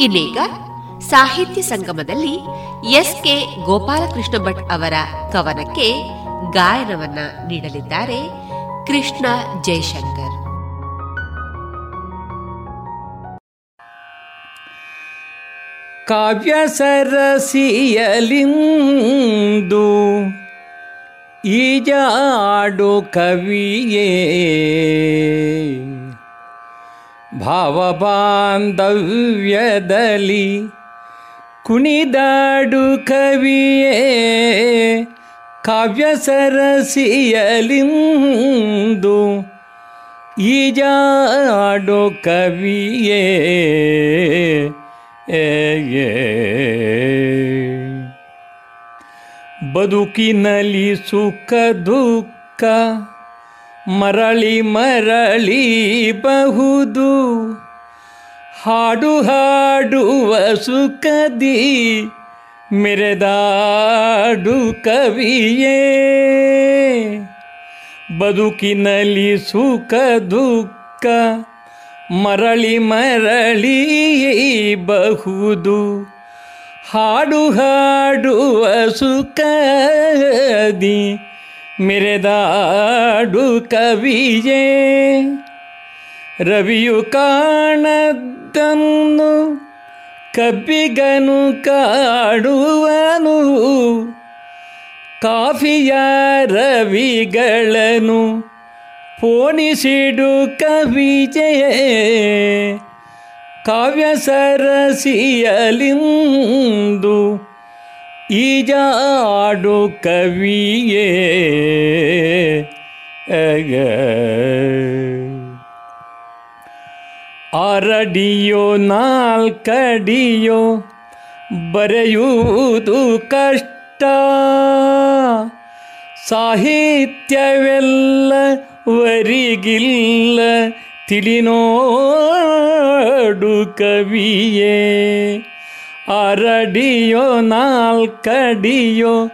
ಇನ್ನೀಗ ಸಾಹಿತ್ಯ ಸಂಗಮದಲ್ಲಿ ಎಸ್ ಕೆ ಗೋಪಾಲಕೃಷ್ಣ ಭಟ್ ಅವರ ಕವನಕ್ಕೆ ಗಾಯನವನ್ನ ನೀಡಲಿದ್ದಾರೆ ಕೃಷ್ಣ ಜಯಶಂಕರ್. ಕಾವ್ಯ ಸರಸಿಯಲಿಂದು ಈಜಾಡು ಕವಿಯೇ. ಭಾವಬಾಂಧವ್ಯದಲ್ಲಿ ಕುಣಿದಾಡು ಕವಿಯೇ ಕಾವ್ಯ ಸರಸಿಯಲಿಂದು ಈಜಾಡು ಕವಿಯೇ ಏ. ಬದುಕಿನಲ್ಲಿ ಸುಖ ದುಃಖ ಮರಳಿ ಮರಳಿ ಬಹುದು. ಹಾಡು ಹಾಡುವ ಸುಖದಿ ಮೆರೆದಾಡು ಕವಿಯೇ. ಬದುಕಿನಲ್ಲಿ ಸುಖ ದುಃಖ ಮರಳಿ ಮರಳಿ ಬಹುದು. ಹಾಡು ಹಾಡುವ ಸುಖದಿ ಮೆರೆದಾಡು ಕವಿಯೇ ರವಿಯು ಕಾಣದ್ದನ್ನು ಕಬ್ಬಿಗನು ಕಾಡುವನು ಕಾಫಿಯ ರವಿಗಳನ್ನು ಪೋಣಿಸಿಡು ಕವಿಜೆ ಕಾವ್ಯ ಸರಸಿಯಲಿಂದು ಈಜಾಡು ಕವಿಯೇ ಅರಡಿಯೋ ನಾಲ್ಕಡಿಯೋ ಬರೆಯುವುದು ಕಷ್ಟ. ಸಾಹಿತ್ಯವೆಲ್ಲ ವರಿಗಿಲ್ಲ ತಿಳಿನೋಡು ಕವಿಯೇ. ಅರಡಿಯೋ ನಾಲ್ಕಡಿಯೋ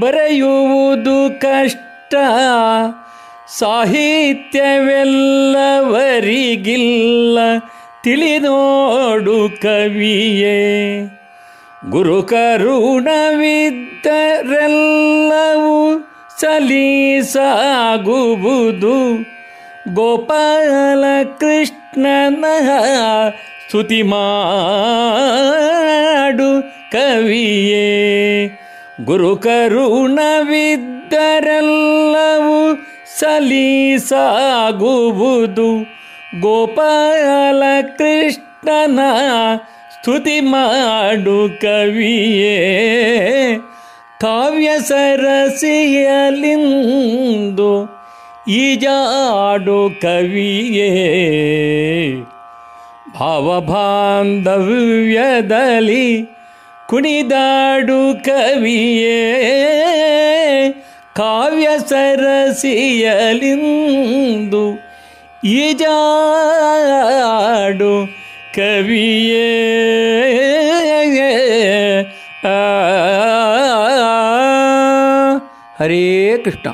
ಬರೆಯುವುದು ಕಷ್ಟ. ಸಾಹಿತ್ಯವೆಲ್ಲವರಿಗಿಲ್ಲ ತಿಳಿದೋಡು ಕವಿಯೇ. ಗುರು ಕರುಣವಿದ್ದರೆಲ್ಲವೂ ಸಲೀಸಾಗುವುದು. ಗೋಪಾಲ ಕೃಷ್ಣನ ಸ್ತುತಿ ಮಾಡು ಕವಿಯೇ. ಗುರು ಕರುಣವಿದ್ದರೆಲ್ಲವೂ ಸಲೀಸಾಗುವುದು. ಗೋಪಾಲ ಕೃಷ್ಣನ ಸ್ತುತಿ ಮಾಡು ಕವಿಯೇ. ಕಾವ್ಯ ಸರಸಿಯಲಿಂದು ಈಜಾಡು ಕವಿಯೇ. ಭಾವಬಾಂಧವ್ಯದಲ್ಲಿ ಕುಣಿದಾಡು ಕವಿಯೇ, ಕಾವ್ಯ ಸರಸಿಯಲಿಂದು ಈಜಾಡು ಕವಿಯೇ. ಹರೇ ಕೃಷ್ಣ.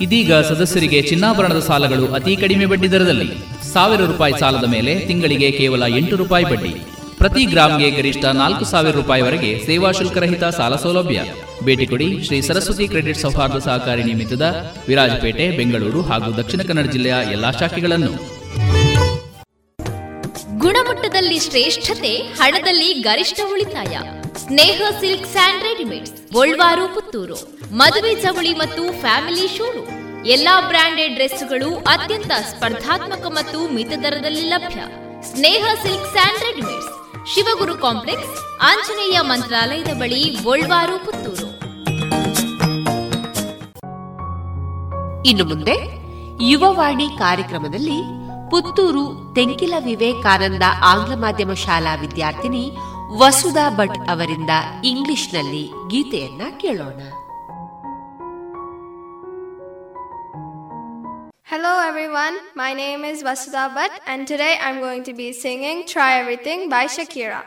ಇದೀಗ ಸದಸ್ಯರಿಗೆ ಚಿನ್ನಾಭರಣದ ಸಾಲಗಳು ಅತಿ ಕಡಿಮೆ ಬಡ್ಡಿ ದರದಲ್ಲಿ. ಸಾವಿರ ರೂಪಾಯಿ ಸಾಲದ ಮೇಲೆ ತಿಂಗಳಿಗೆ ಕೇವಲ ಎಂಟು ರೂಪಾಯಿ ಬಡ್ಡಿ. ಪ್ರತಿ ಗ್ರಾಮ್ಗೆ ಗರಿಷ್ಠ ನಾಲ್ಕು ಸಾವಿರ ರೂಪಾಯಿವರೆಗೆ ಸೇವಾ ಶುಲ್ಕರಹಿತ ಸಾಲ ಸೌಲಭ್ಯ. ಭೇಟಿ ಕೊಡಿ ಶ್ರೀ ಸರಸ್ವತಿ ಕ್ರೆಡಿಟ್ ಸೌಹಾರ್ದ ಸಹಕಾರಿ ನಿಮಿತ್ತದ ವಿರಾಜಪೇಟೆ, ಬೆಂಗಳೂರು ಹಾಗೂ ದಕ್ಷಿಣ ಕನ್ನಡ ಜಿಲ್ಲೆಯ ಎಲ್ಲಾ ಶಾಖೆಗಳನ್ನು. ಗುಣಮಟ್ಟದಲ್ಲಿ ಶ್ರೇಷ್ಠತೆ, ಹಣದಲ್ಲಿ ಗರಿಷ್ಠ ಉಳಿತಾಯ. Sneha silk and Golwaru, Puttur. ಮದುವೆ ಚವಳಿ ಮತ್ತು ಫ್ಯಾಮಿಲಿ ಶೋರು ಎಲ್ಲಾ ಬ್ರಾಂಡೆಡ್ ಡ್ರೆಸ್ಗಳು ಅತ್ಯಂತ ಸ್ಪರ್ಧಾತ್ಮಕ ಮತ್ತು ಮಿತ ದರದಲ್ಲಿ ಲಭ್ಯ. Sneha silk and readymades. Shivaguru complex, Anjaneya ಮಂತ್ರಾಲಯದ ಬಳಿ, ಗೋಲ್ವಾರು, ಪುತ್ತೂರು. ಇನ್ನು ಮುಂದೆ, ಯುವವಾಣಿ ಕಾರ್ಯಕ್ರಮದಲ್ಲಿ ಪುತ್ತೂರು ತೆಂಕಿಲ ವಿವೇಕಾನಂದ ಆಂಗ್ಲ ಮಾಧ್ಯಮ ಶಾಲಾ ವಿದ್ಯಾರ್ಥಿನಿ ವಸುಧಾ ಭಟ್ ಅವರಿಂದ ಇಂಗ್ಲಿಷ್ನಲ್ಲಿ ಗೀತೆಯನ್ನ ಕೇಳೋಣ. Hello everyone, my name is Vasudha Bhatt and today I'm going to be singing Try Everything by Shakira.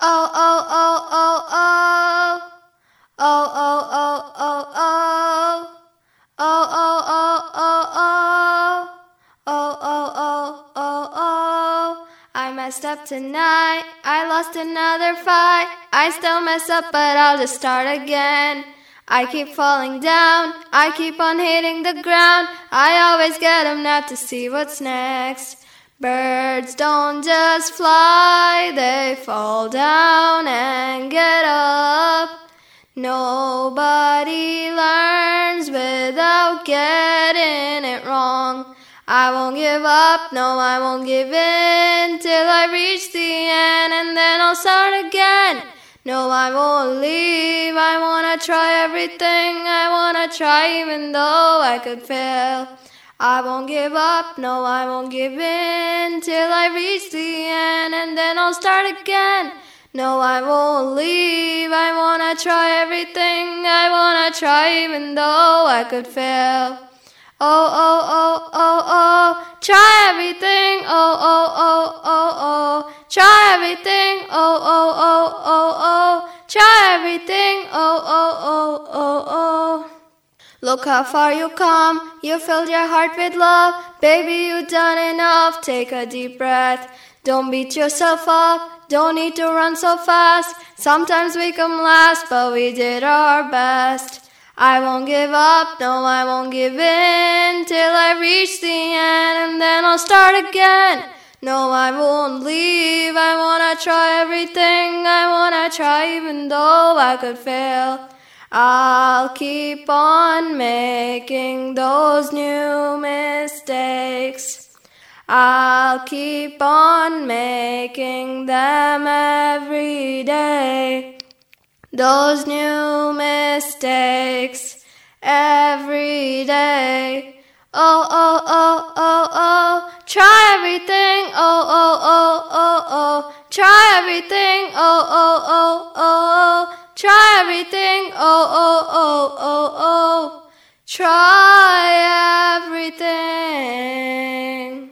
Oh, oh, oh, oh, oh. Oh, oh, oh, oh, oh. Oh, oh, oh, oh, oh. Oh, oh, oh, oh, oh. I messed up tonight. I lost another fight. I still mess up, but I'll just start again. I keep falling down. I keep on hitting the ground. I always get them now to see what's next. Birds don't just fly, they fall down and get up. Nobody learns without getting it wrong. I won't give up, no, I won't give in till I reach the end and then I'll start again. No, I won't leave, I wanna try everything, I wanna try even though I could fail. I won't give up, no, I won't give in till I reach the end and then I'll start again. No, I won't leave, I wanna try everything, I wanna try even though I could fail. Oh, oh, oh, oh, oh, try everything. Oh, oh, oh, oh, oh, try everything. Oh, oh, oh, oh, oh, try everything. Oh, oh, oh, oh, oh. Look how far you come. You filled your heart with love. Baby, you done enough. Take a deep breath. Don't beat yourself up. Don't need to run so fast. Sometimes we come last, but we did our best. I won't give up, no, I won't give in till I reach the end and then I'll start again. No, I won't leave, I wanna try everything, I wanna try even though I could fail. I'll keep on making those new mistakes. I'll keep on making them every day those new mistakes every day. Oh, oh, oh, oh, oh, try everything. Oh, oh, oh, oh, oh, try everything. Oh, oh, oh, oh, oh, try everything. Oh, oh, oh, oh, oh, try everything.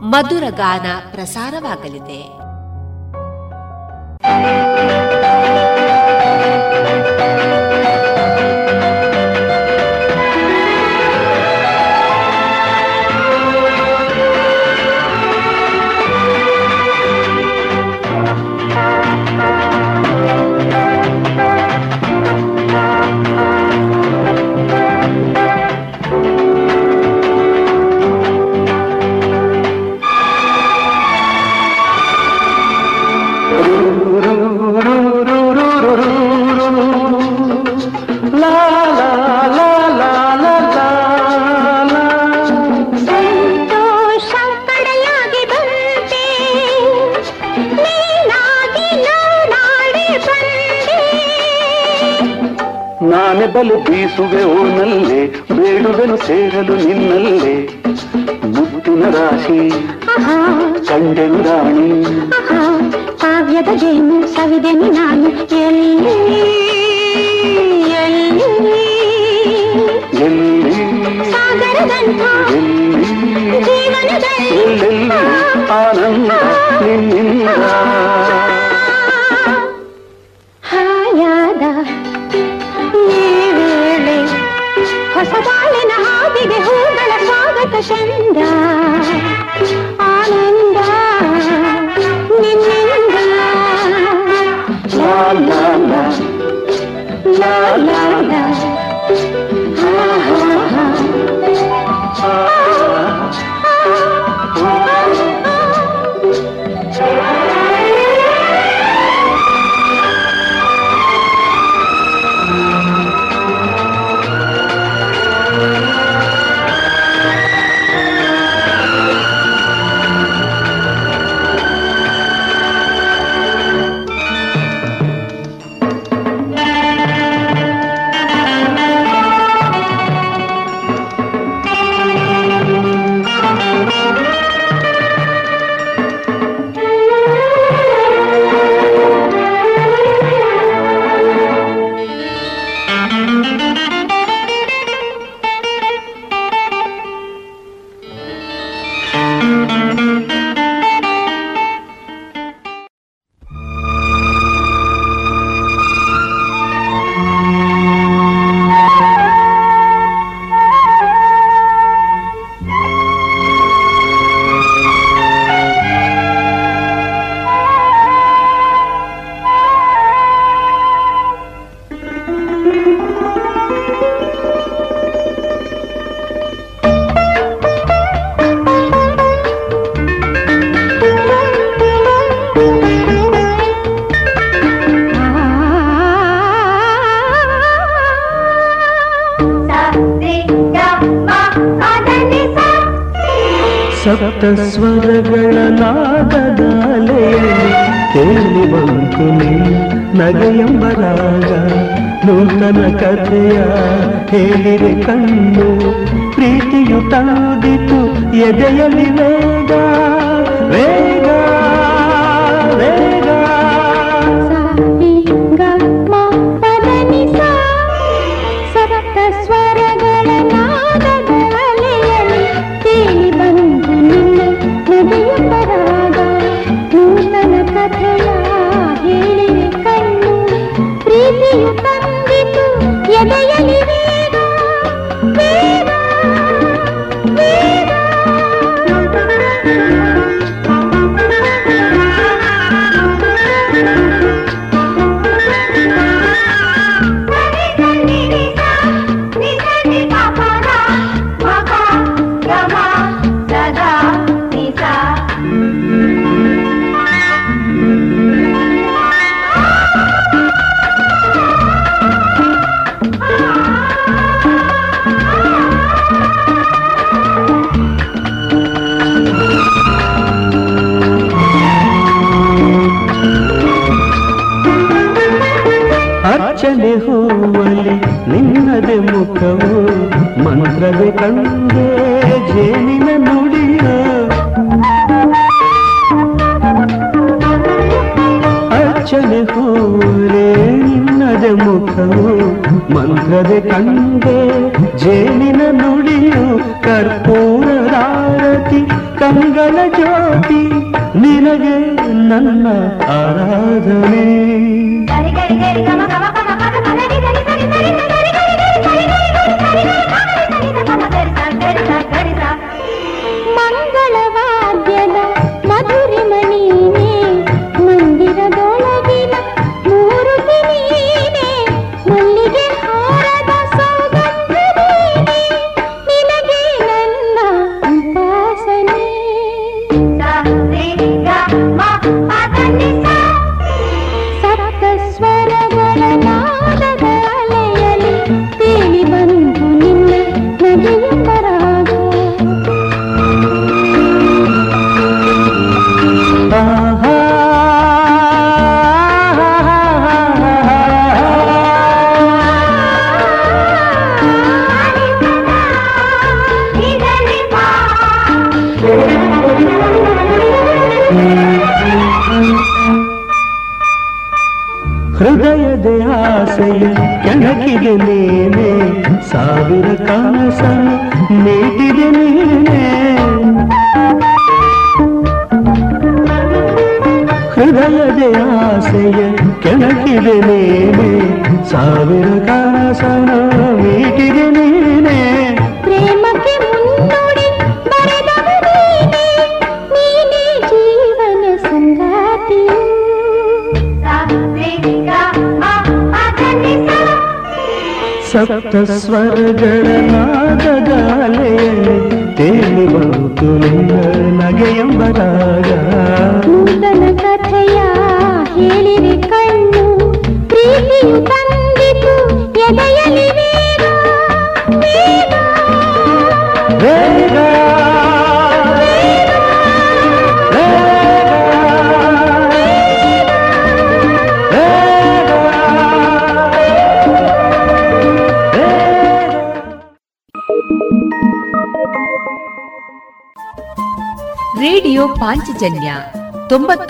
ಮಧುರ ಗಾನ ಪ್ರಸಾರವಾಗಲಿದೆ. ಬಲು ಬೀಸುವೆ ಓನಲ್ಲೇ ಬೇಡುವೆನು ಸೇರಲು ನಿನ್ನಲ್ಲೇ ಮುತ್ತಿನ ರಾಶಿ ಕಂಡೆನು ರಾಣಿ ಆಹಾ, ಕಾವ್ಯದ ಜೇನು ಸವಿದೆನು ನಾನು ಎಲ್ಲಿ ಎಲ್ಲಿ ಎಲ್ಲಿ ಸಾಗರದಂಥ ಜೀವನದಲ್ಲಿ ಎಲ್ಲೆಲ್ಲಿ ಆನಂದ ನಿನ್ನಿಂದ ಅರ್ಚನೆ ಹೂವಲಿ ನಿನ್ನದೆ ಮುಖವು, ಮಂತ್ರವೇ ಕಂದೆ ಜೇನಿನ ನುಡಿಯ. ಅರ್ಚನೆ ಹೂವಲೆ ನಿನ್ನದೆ ಮುಖವು ಮಂತ್ರದೆ ಕಂದೆ ಜೇನಿನ ನುಡಿಯು. ಕರ್ಪೂರದಾರತಿ ಕಂಗಳ ಜ್ಯೋತಿ, ನಿನಗೆ ನನ್ನ ಆರಾಧನೆ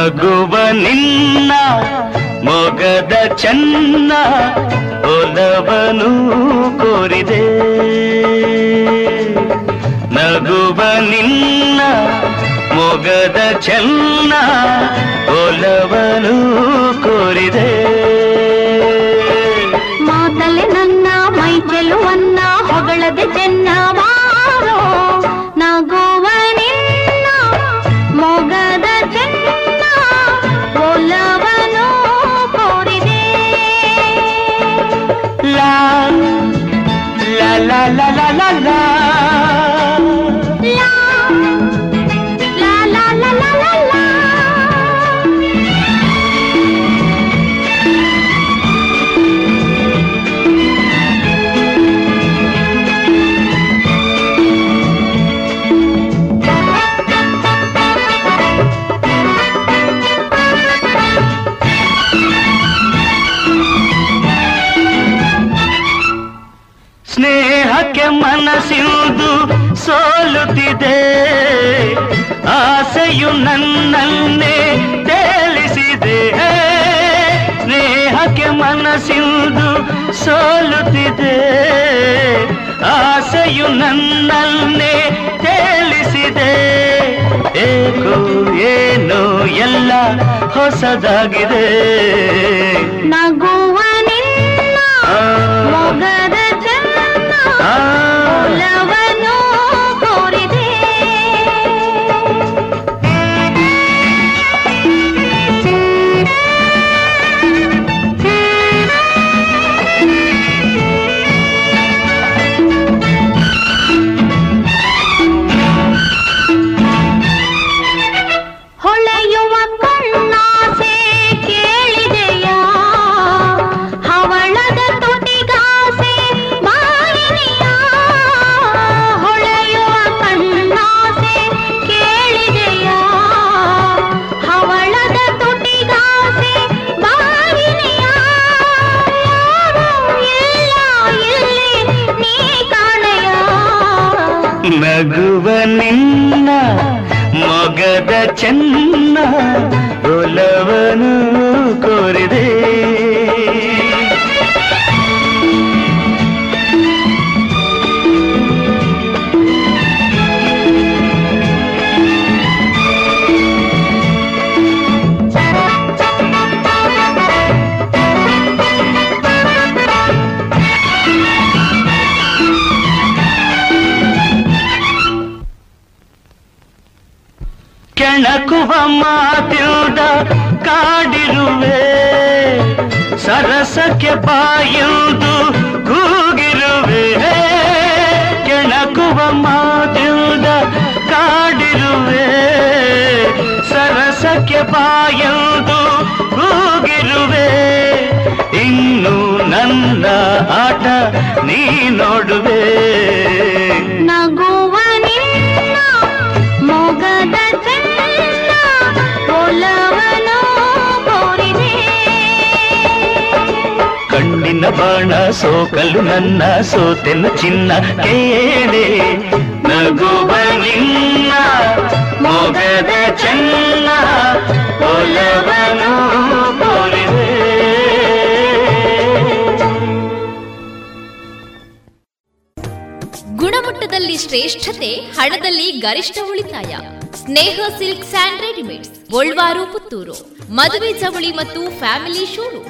ನಗುವ ನಿನ್ನ, ಮೊಗದ ಚನ್ನ ಒಲವನು ಕೋರಿದೆ. ನಗುವ ನಿನ್ನ, ಮೊಗದ ಚನ್ನ ಒಲವನು ಕೋರಿದೆ. ಮಾತಲೆ ನನ್ನ ಮೈ ಚೆಲುವನ್ನ ಹೊಗಳದೆ ನನ್ನನ್ನೇ ತೇಲಿಸಿದೆ ಸ್ನೇಹಕ್ಕೆ ಮನಸ್ಸಿಂದು ಸೋಲುತ್ತಿದೆ. ಆಸೆಯು ನನ್ನನ್ನೇ ತೇಲಿಸಿದೆ ಏಕೋ ಏನೋ ಎಲ್ಲ ಹೊಸದಾಗಿದೆ. ನಗುವ ಮಾತಿಲ್ದ ಕಾಡಿರುವೆ. ಸರಸಕ್ಕೆ ಬಾಯುವುದು ಕೂಗಿರುವೆ. ಕೆಣಕುವ ಮಾತಿಲ್ದ ಕಾಡಿರುವೆ. ಸರಸಕ್ಕೆ ಬಾಯುವುದು ಕೂಗಿರುವೆ. ಇನ್ನು ನನ್ನ ಆಟ ನೀ ನೋಡುವೆ. ಕಣ್ಣಿನ ಬಾಣ, ಸೋಕಲು ನನ್ನ ಸೋತೆನ ಚಿನ್ನ. ಕೇಳೆ ನಗುವ ನಿನ್ನ ಮೊಗದ ಚೆನ್ನ, ಒಲವನು ಗುಣಮಟ್ಟದಲ್ಲಿ ಶ್ರೇಷ್ಠತೆ, ಹಣದಲ್ಲಿ ಗರಿಷ್ಠ ಉಳಿತಾಯ. Sneha silk and readymades, Golwaru Puttur. ಮದುವೆ ಚವಳಿ ಮತ್ತು ಫ್ಯಾಮಿಲಿ ಶೋರೂಮ್.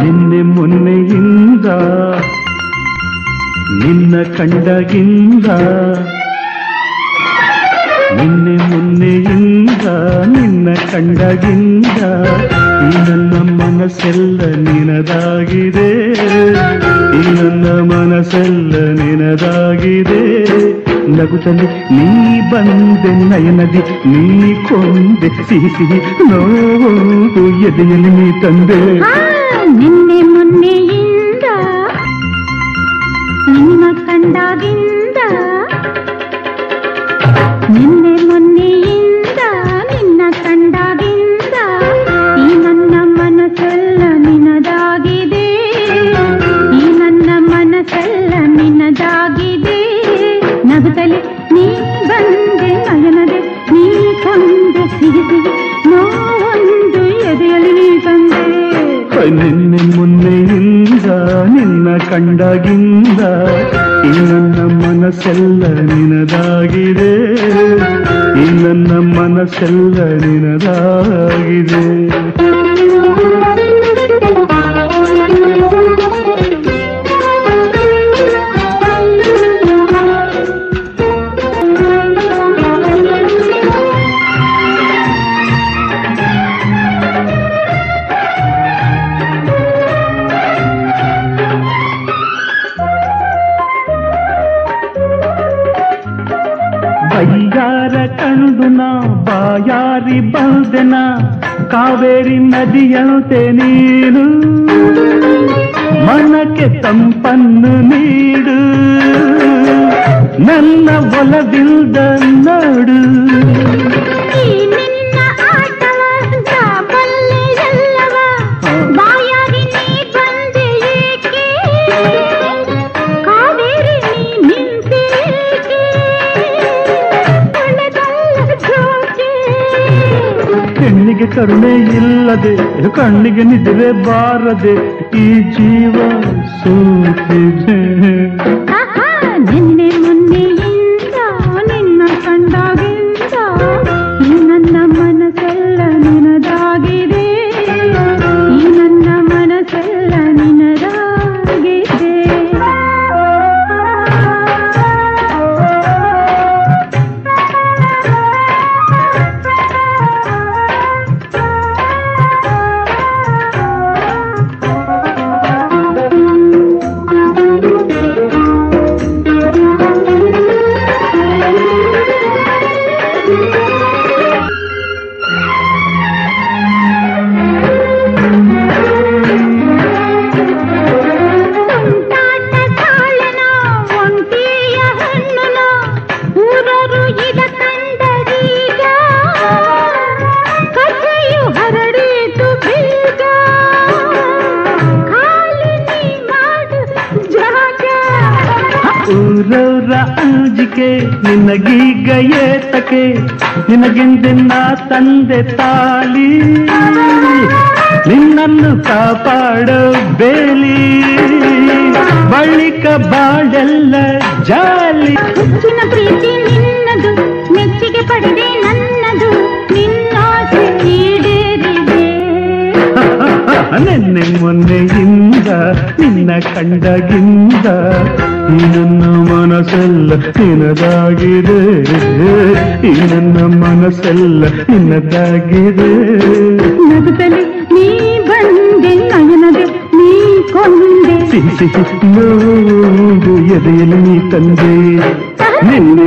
ನಿನ್ನೆ ಮೊನ್ನೆಯಿಂದ ನಿನ್ನ ಕಂಡಗಿಂದ ನಿನ್ನೆ ಮೊನ್ನೆಯಿಂದ ನಿನ್ನ ಕಂಡಗಿಂದ ಈ ನನ್ನ ಮನಸ್ಸೆಲ್ಲ ನಿನದಾಗಿದೆ. ಈ ನನ್ನ ಮನಸ್ಸೆಲ್ಲ ನಿನದಾಗಿದೆ. ನಗುತ್ತಲೆ ನೀ ಬಂದೆ ನಯನದಿ, ನೀ ಕೊಂದೆ ಸಿಹಿ ಸಿಹಿ ನೋವು ಎದೆಯಲ್ಲಿ ನೀ ತಂದೆ. ನಿನ್ನೆ ನೋವೊಂದು ಎದೆಯಲ್ಲಿ ತಂದೆ ನಿನ್ನೆ ಮೊನ್ನೆಯಿಂದ ನಿನ್ನ ಕಂಡಾಗಿಂದ ಈ ನನ್ನ ಮನಸ್ಸೆಲ್ಲ ನಿನದಾಗಿದೆ. ನನ್ನ ಮನಸ್ಸೆಲ್ಲ ನಿನದಾಗಿದೆ. ಬಾಯಾರಿ ಬಂದೆನ ಕಾವೇರಿ ನದಿಯಂತೆ ನೀನು ಮನಕ್ಕೆ ತಂಪನ್ನು ನೀಡು. ನನ್ನ ಒಲವಿಲ್ದ ನೋಡು. ಕರುಣೆ ಇಲ್ಲದೆ ಕಣ್ಣಿಗೆ ನಿದ್ರೆ ಬಾರದೆ ಈ ಜೀವ ಸೋತಿದೆ ತಂದೆ ತಾಳಿ ನಿನ್ನನ್ನು ಕಾಪಾಡೋ ಬೇಲಿ ಬಳಿಕ ಬಾಳೆಲ್ಲ ಜಾಲಿ. ಹೆಚ್ಚಿನ ಪ್ರೀತಿ ನಿನ್ನದು ಮೆಚ್ಚುಗೆ ಪಡೆದೆ ನನ್ನದು ನಿನ್ನಾಸೆ ಈಡೇರಿದೆ. ನೆನ್ನೆ ಮೊನ್ನೆಯಿಂದ ನಿನ್ನ ಕಂಡಗಿಂದ ಈ ನನ್ನ ಮನಸ್ಸೆಲ್ಲ ನಿನದಾಗಿದೆ ಈ ನನ್ನ ಮನಸ್ಸೆಲ್ಲ ನಿನ್ನದಾಗಿದೆ ನಗುತ್ತಲೇ ನೀ ಬಂದೆ ನಯನದೆ ನೀ ಕೊಂದೆ ಸಿಹಿ ಸಿಹಿ ನೋಡು ಎದೆಯಲ್ಲಿ ನೀ ತಂದೆ ನಿನ್ನೆ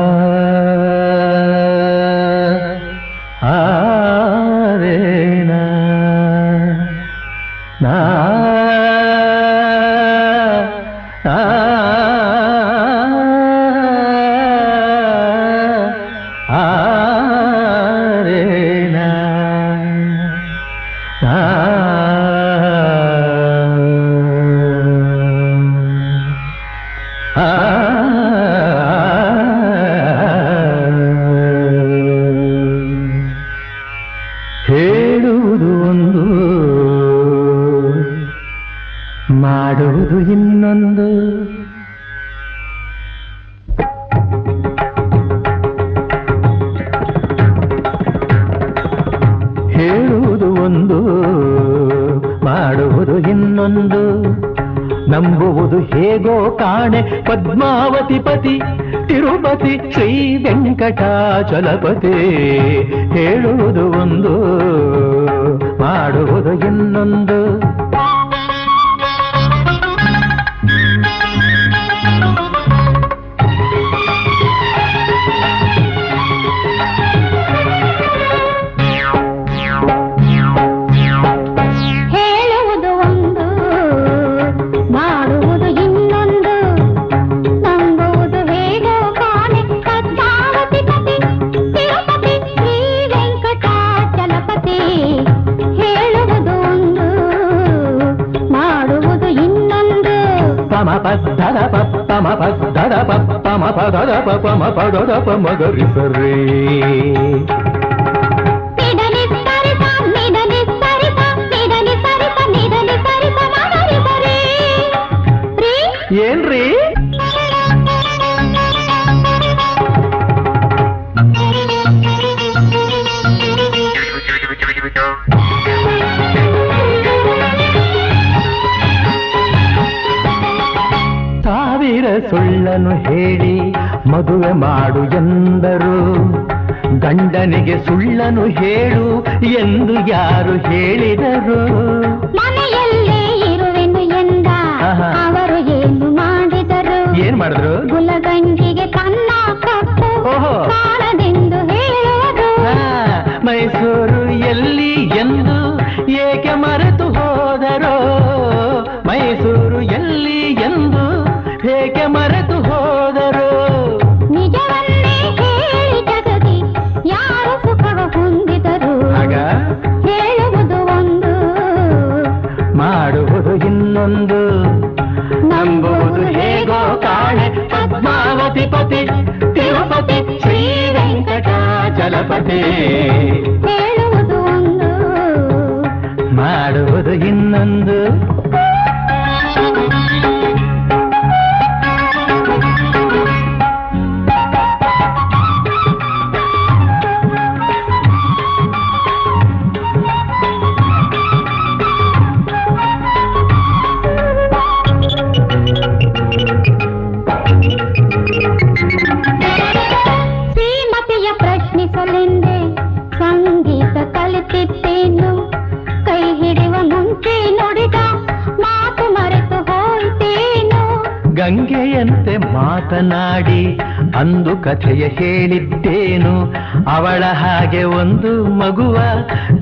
ಮಾತನಾಡಿ ಅಂದು ಕಥೆಯ ಹೇಳಿದ್ದೇನು. ಅವಳ ಹಾಗೆ ಒಂದು ಮಗುವ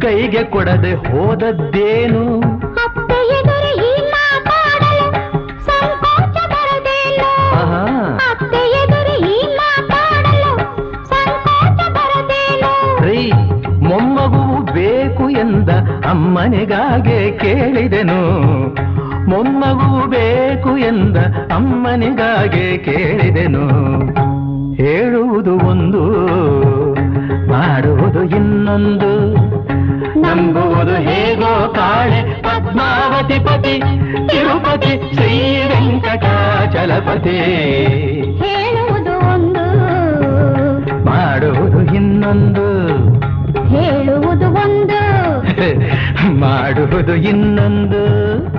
ಕೈಗೆ ಕೊಡದೆ ಹೋದದ್ದೇನು. ಮೊಮ್ಮಗುವು ಬೇಕು ಎಂದ ಅಮ್ಮನಿಗಾಗೆ ಕೇಳಿದೆನು. ಮೊಮ್ಮಗುವು ಬೇಕು ಎಂದ ಅಮ್ಮನಿಗಾಗೆ ಕೇಳಿದೆನು. ಹೇಳುವುದು ಒಂದು ಮಾಡುವುದು ಇನ್ನೊಂದು. ನಂಬುವುದು ಹೇಗೋ ಕಾಳೆ ಪದ್ಮಾವತಿ ಪತಿ ತಿರುಪತಿ ಶ್ರೀ ವೆಂಕಟಾಚಲಪತಿ. ಹೇಳುವುದು ಒಂದು ಮಾಡುವುದು ಇನ್ನೊಂದು. ಹೇಳುವುದು ಒಂದು. ಮಾಡುವುದು ಇನ್ನೊಂದು.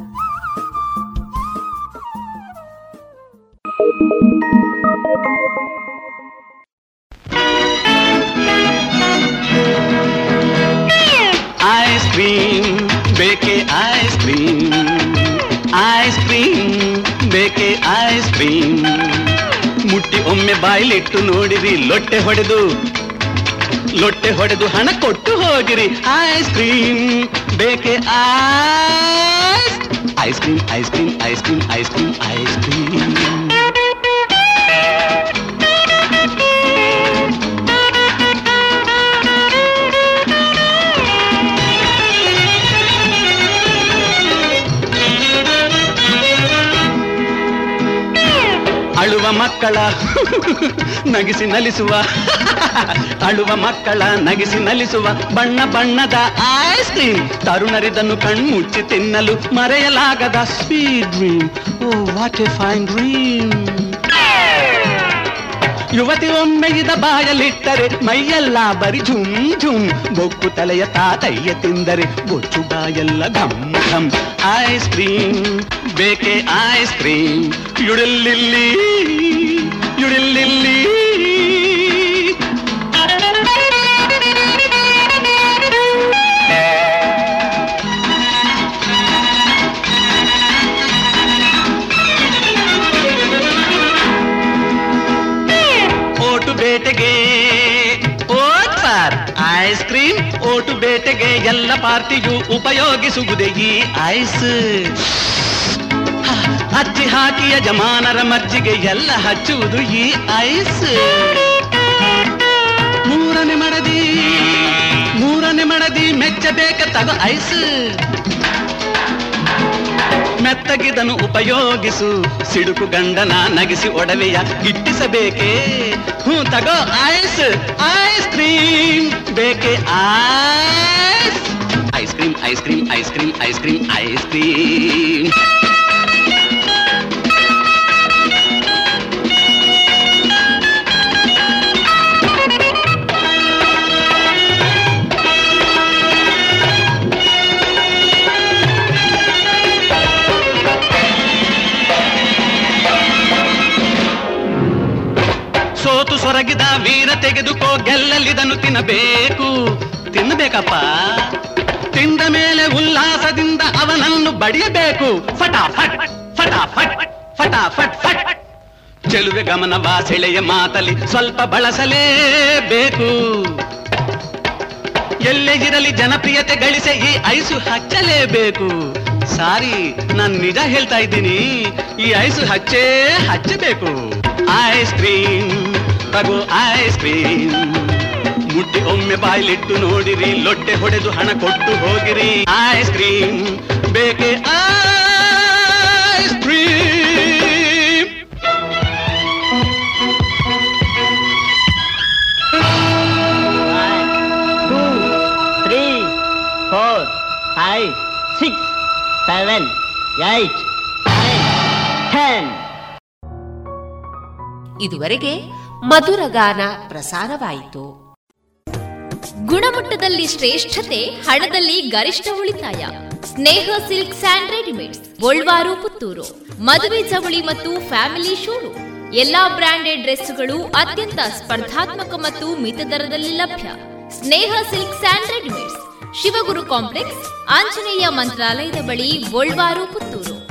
ಬಾಯಿಲಿಟ್ಟು ನೋಡಿರಿ, ಲೊಟ್ಟೆ ಹೊಡೆದು. ಲೊಟ್ಟೆ ಹೊಡೆದು ಹಣ ಕೊಟ್ಟು ಹೋಗಿರಿ. ಐಸ್ ಕ್ರೀಮ್ ಬೇಕೆ ice cream ice cream ice cream ice cream ice cream ಅಳುವ ಮಕ್ಕಳ. ನಗಿಸಿ ನಲಿಸುವ. ಅಳುವ ಮಕ್ಕಳ, ನಗಿಸಿ ನಲಿಸುವ. ಬಣ್ಣ ಬಣ್ಣದ ಐಸ್ ಕ್ರೀಮ್ ತರುಣರಿದನ್ನು ಕಣ್ಮುಚ್ಚಿ ತಿನ್ನಲು ಮರೆಯಲಾಗದ sweet dream oh what a fine dream ಯುವತಿ ಒಮ್ಮೆ ಇದ ಬಾಯಲಿಟ್ಟರೆ ಮೈಯೆಲ್ಲ ಬರಿ ಝುಮ್ ಝುಮ್ ಬೊಕ್ಕು ತಲೆಯ ತಾತಯ್ಯ ತಿಂದರೆ ಬೊಚ್ಚು ಬಾಯೆಲ್ಲ ಘಮ್ ಘಮ್ ಐಸ್ ಕ್ರೀಮ್ ಬೇಕೆ ಐಸ್ ಕ್ರೀಮ್ ಯುಡಿಲ್ಲಿಲ್ಲಿ ಯುಡಿಲ್ಲಿಲ್ಲಿ ಬೇಟೆಗೆ ಎಲ್ಲ ಪಾರ್ಟಿಯು ಉಪಯೋಗಿಸುವುದೇ ಈ ಐಸ್. ಹಚ್ಚಿ ಹಾಕಿ ಯಜಮಾನರ ಮಜ್ಜಿಗೆ ಎಲ್ಲ ಹಚ್ಚುವುದು ಈ ಐಸ್. ಮೂರನೇ ಮಡದಿ ಮೂರನೇ ಮಡದಿ ಮೆಚ್ಚಬೇಕ ತಗೋ ಐಸ್. ಮೆತ್ತಗಿದನು ಉಪಯೋಗಿಸು. ಸಿಡುಕು ಗಂಡನ ನಗಿಸಿ ಒಡವೆಯ ಗಿಟ್ಟಿಸಬೇಕೇ ಹ್ಞೂ, ತಗೋ, ಐಸ್ ಐಸ್ ಕ್ರೀಮ್. ಬೇಕೆ ice? Ice cream ice cream ice cream ice cream ice cream. ಸೊರಗಿದ ವೀರ ತೆಗೆದುಕೋ ಗೆಲ್ಲಲಿದನು ತಿನ್ನಬೇಕು. ತಿನ್ನಬೇಕಪ್ಪ. ತಿಂದ ಮೇಲೆ ಉಲ್ಲಾಸದಿಂದ ಅವನನ್ನು ಬಡಿಯಬೇಕು. ಫಟಾಫಟ್ ಫಟಾಫಟ್ ಫಟಾಫಟ್, ಫಟ್. ಚೆಲುವೆ ಗಮನವ ಸೆಳೆಯ ಮಾತಲಿ ಸ್ವಲ್ಪ ಬಳಸಲೇಬೇಕು. ಎಲ್ಲೇ ಇರಲಿ ಜನಪ್ರಿಯತೆ ಗಳಿಸೆ ಈ ಐಸು ಹಚ್ಚಲೇಬೇಕು. ಸಾರಿ, ನಾನು ನಿಜ ಹೇಳ್ತಾ ಇದ್ದೀನಿ. ಈ ಐಸು ಹಚ್ಚೇ ಹಚ್ಚಬೇಕು. ಐಸ್ ಕ್ರೀಮ್ ತಗೋ ಐಸ್ ಕ್ರೀಮ್ ಮುಟ್ಟಿ ಒಮ್ಮೆ ಬಾಯ್ಲಿಟ್ಟು ನೋಡಿರಿ ಲೊಟ್ಟೆ ಹೊಡೆದು ಹಣ ಕೊಟ್ಟು ಹೋಗಿರಿ. ಐಸ್ ಕ್ರೀಮ್ ಬೇಕೆ ice cream three four five six seven eight ten ಇದುವರೆಗೆ ಮಧುರ ಗಾನ ಪ್ರಸಾರವಾಯಿತು. ಗುಣಮಟ್ಟದಲ್ಲಿ ಶ್ರೇಷ್ಠತೆ, ಹಣದಲ್ಲಿ ಗರಿಷ್ಠ ಉಳಿತಾಯ. Sneha silk and readymades, Golwaru, Puttur. ಮದುವೆ ಚವಳಿ ಮತ್ತು ಫ್ಯಾಮಿಲಿ ಶೋರೂಮ್ ಎಲ್ಲಾ ಬ್ರಾಂಡೆಡ್ ಡ್ರೆಸ್ಗಳು ಅತ್ಯಂತ ಸ್ಪರ್ಧಾತ್ಮಕ ಮತ್ತು ಮಿತ ದರದಲ್ಲಿ ಲಭ್ಯ. Sneha silk and readymades. Shivaguru complex, Anjaneya ಮಂತ್ರಾಲಯದ ಬಳಿ ಗೋಲ್ವಾರು, ಪುತ್ತೂರು.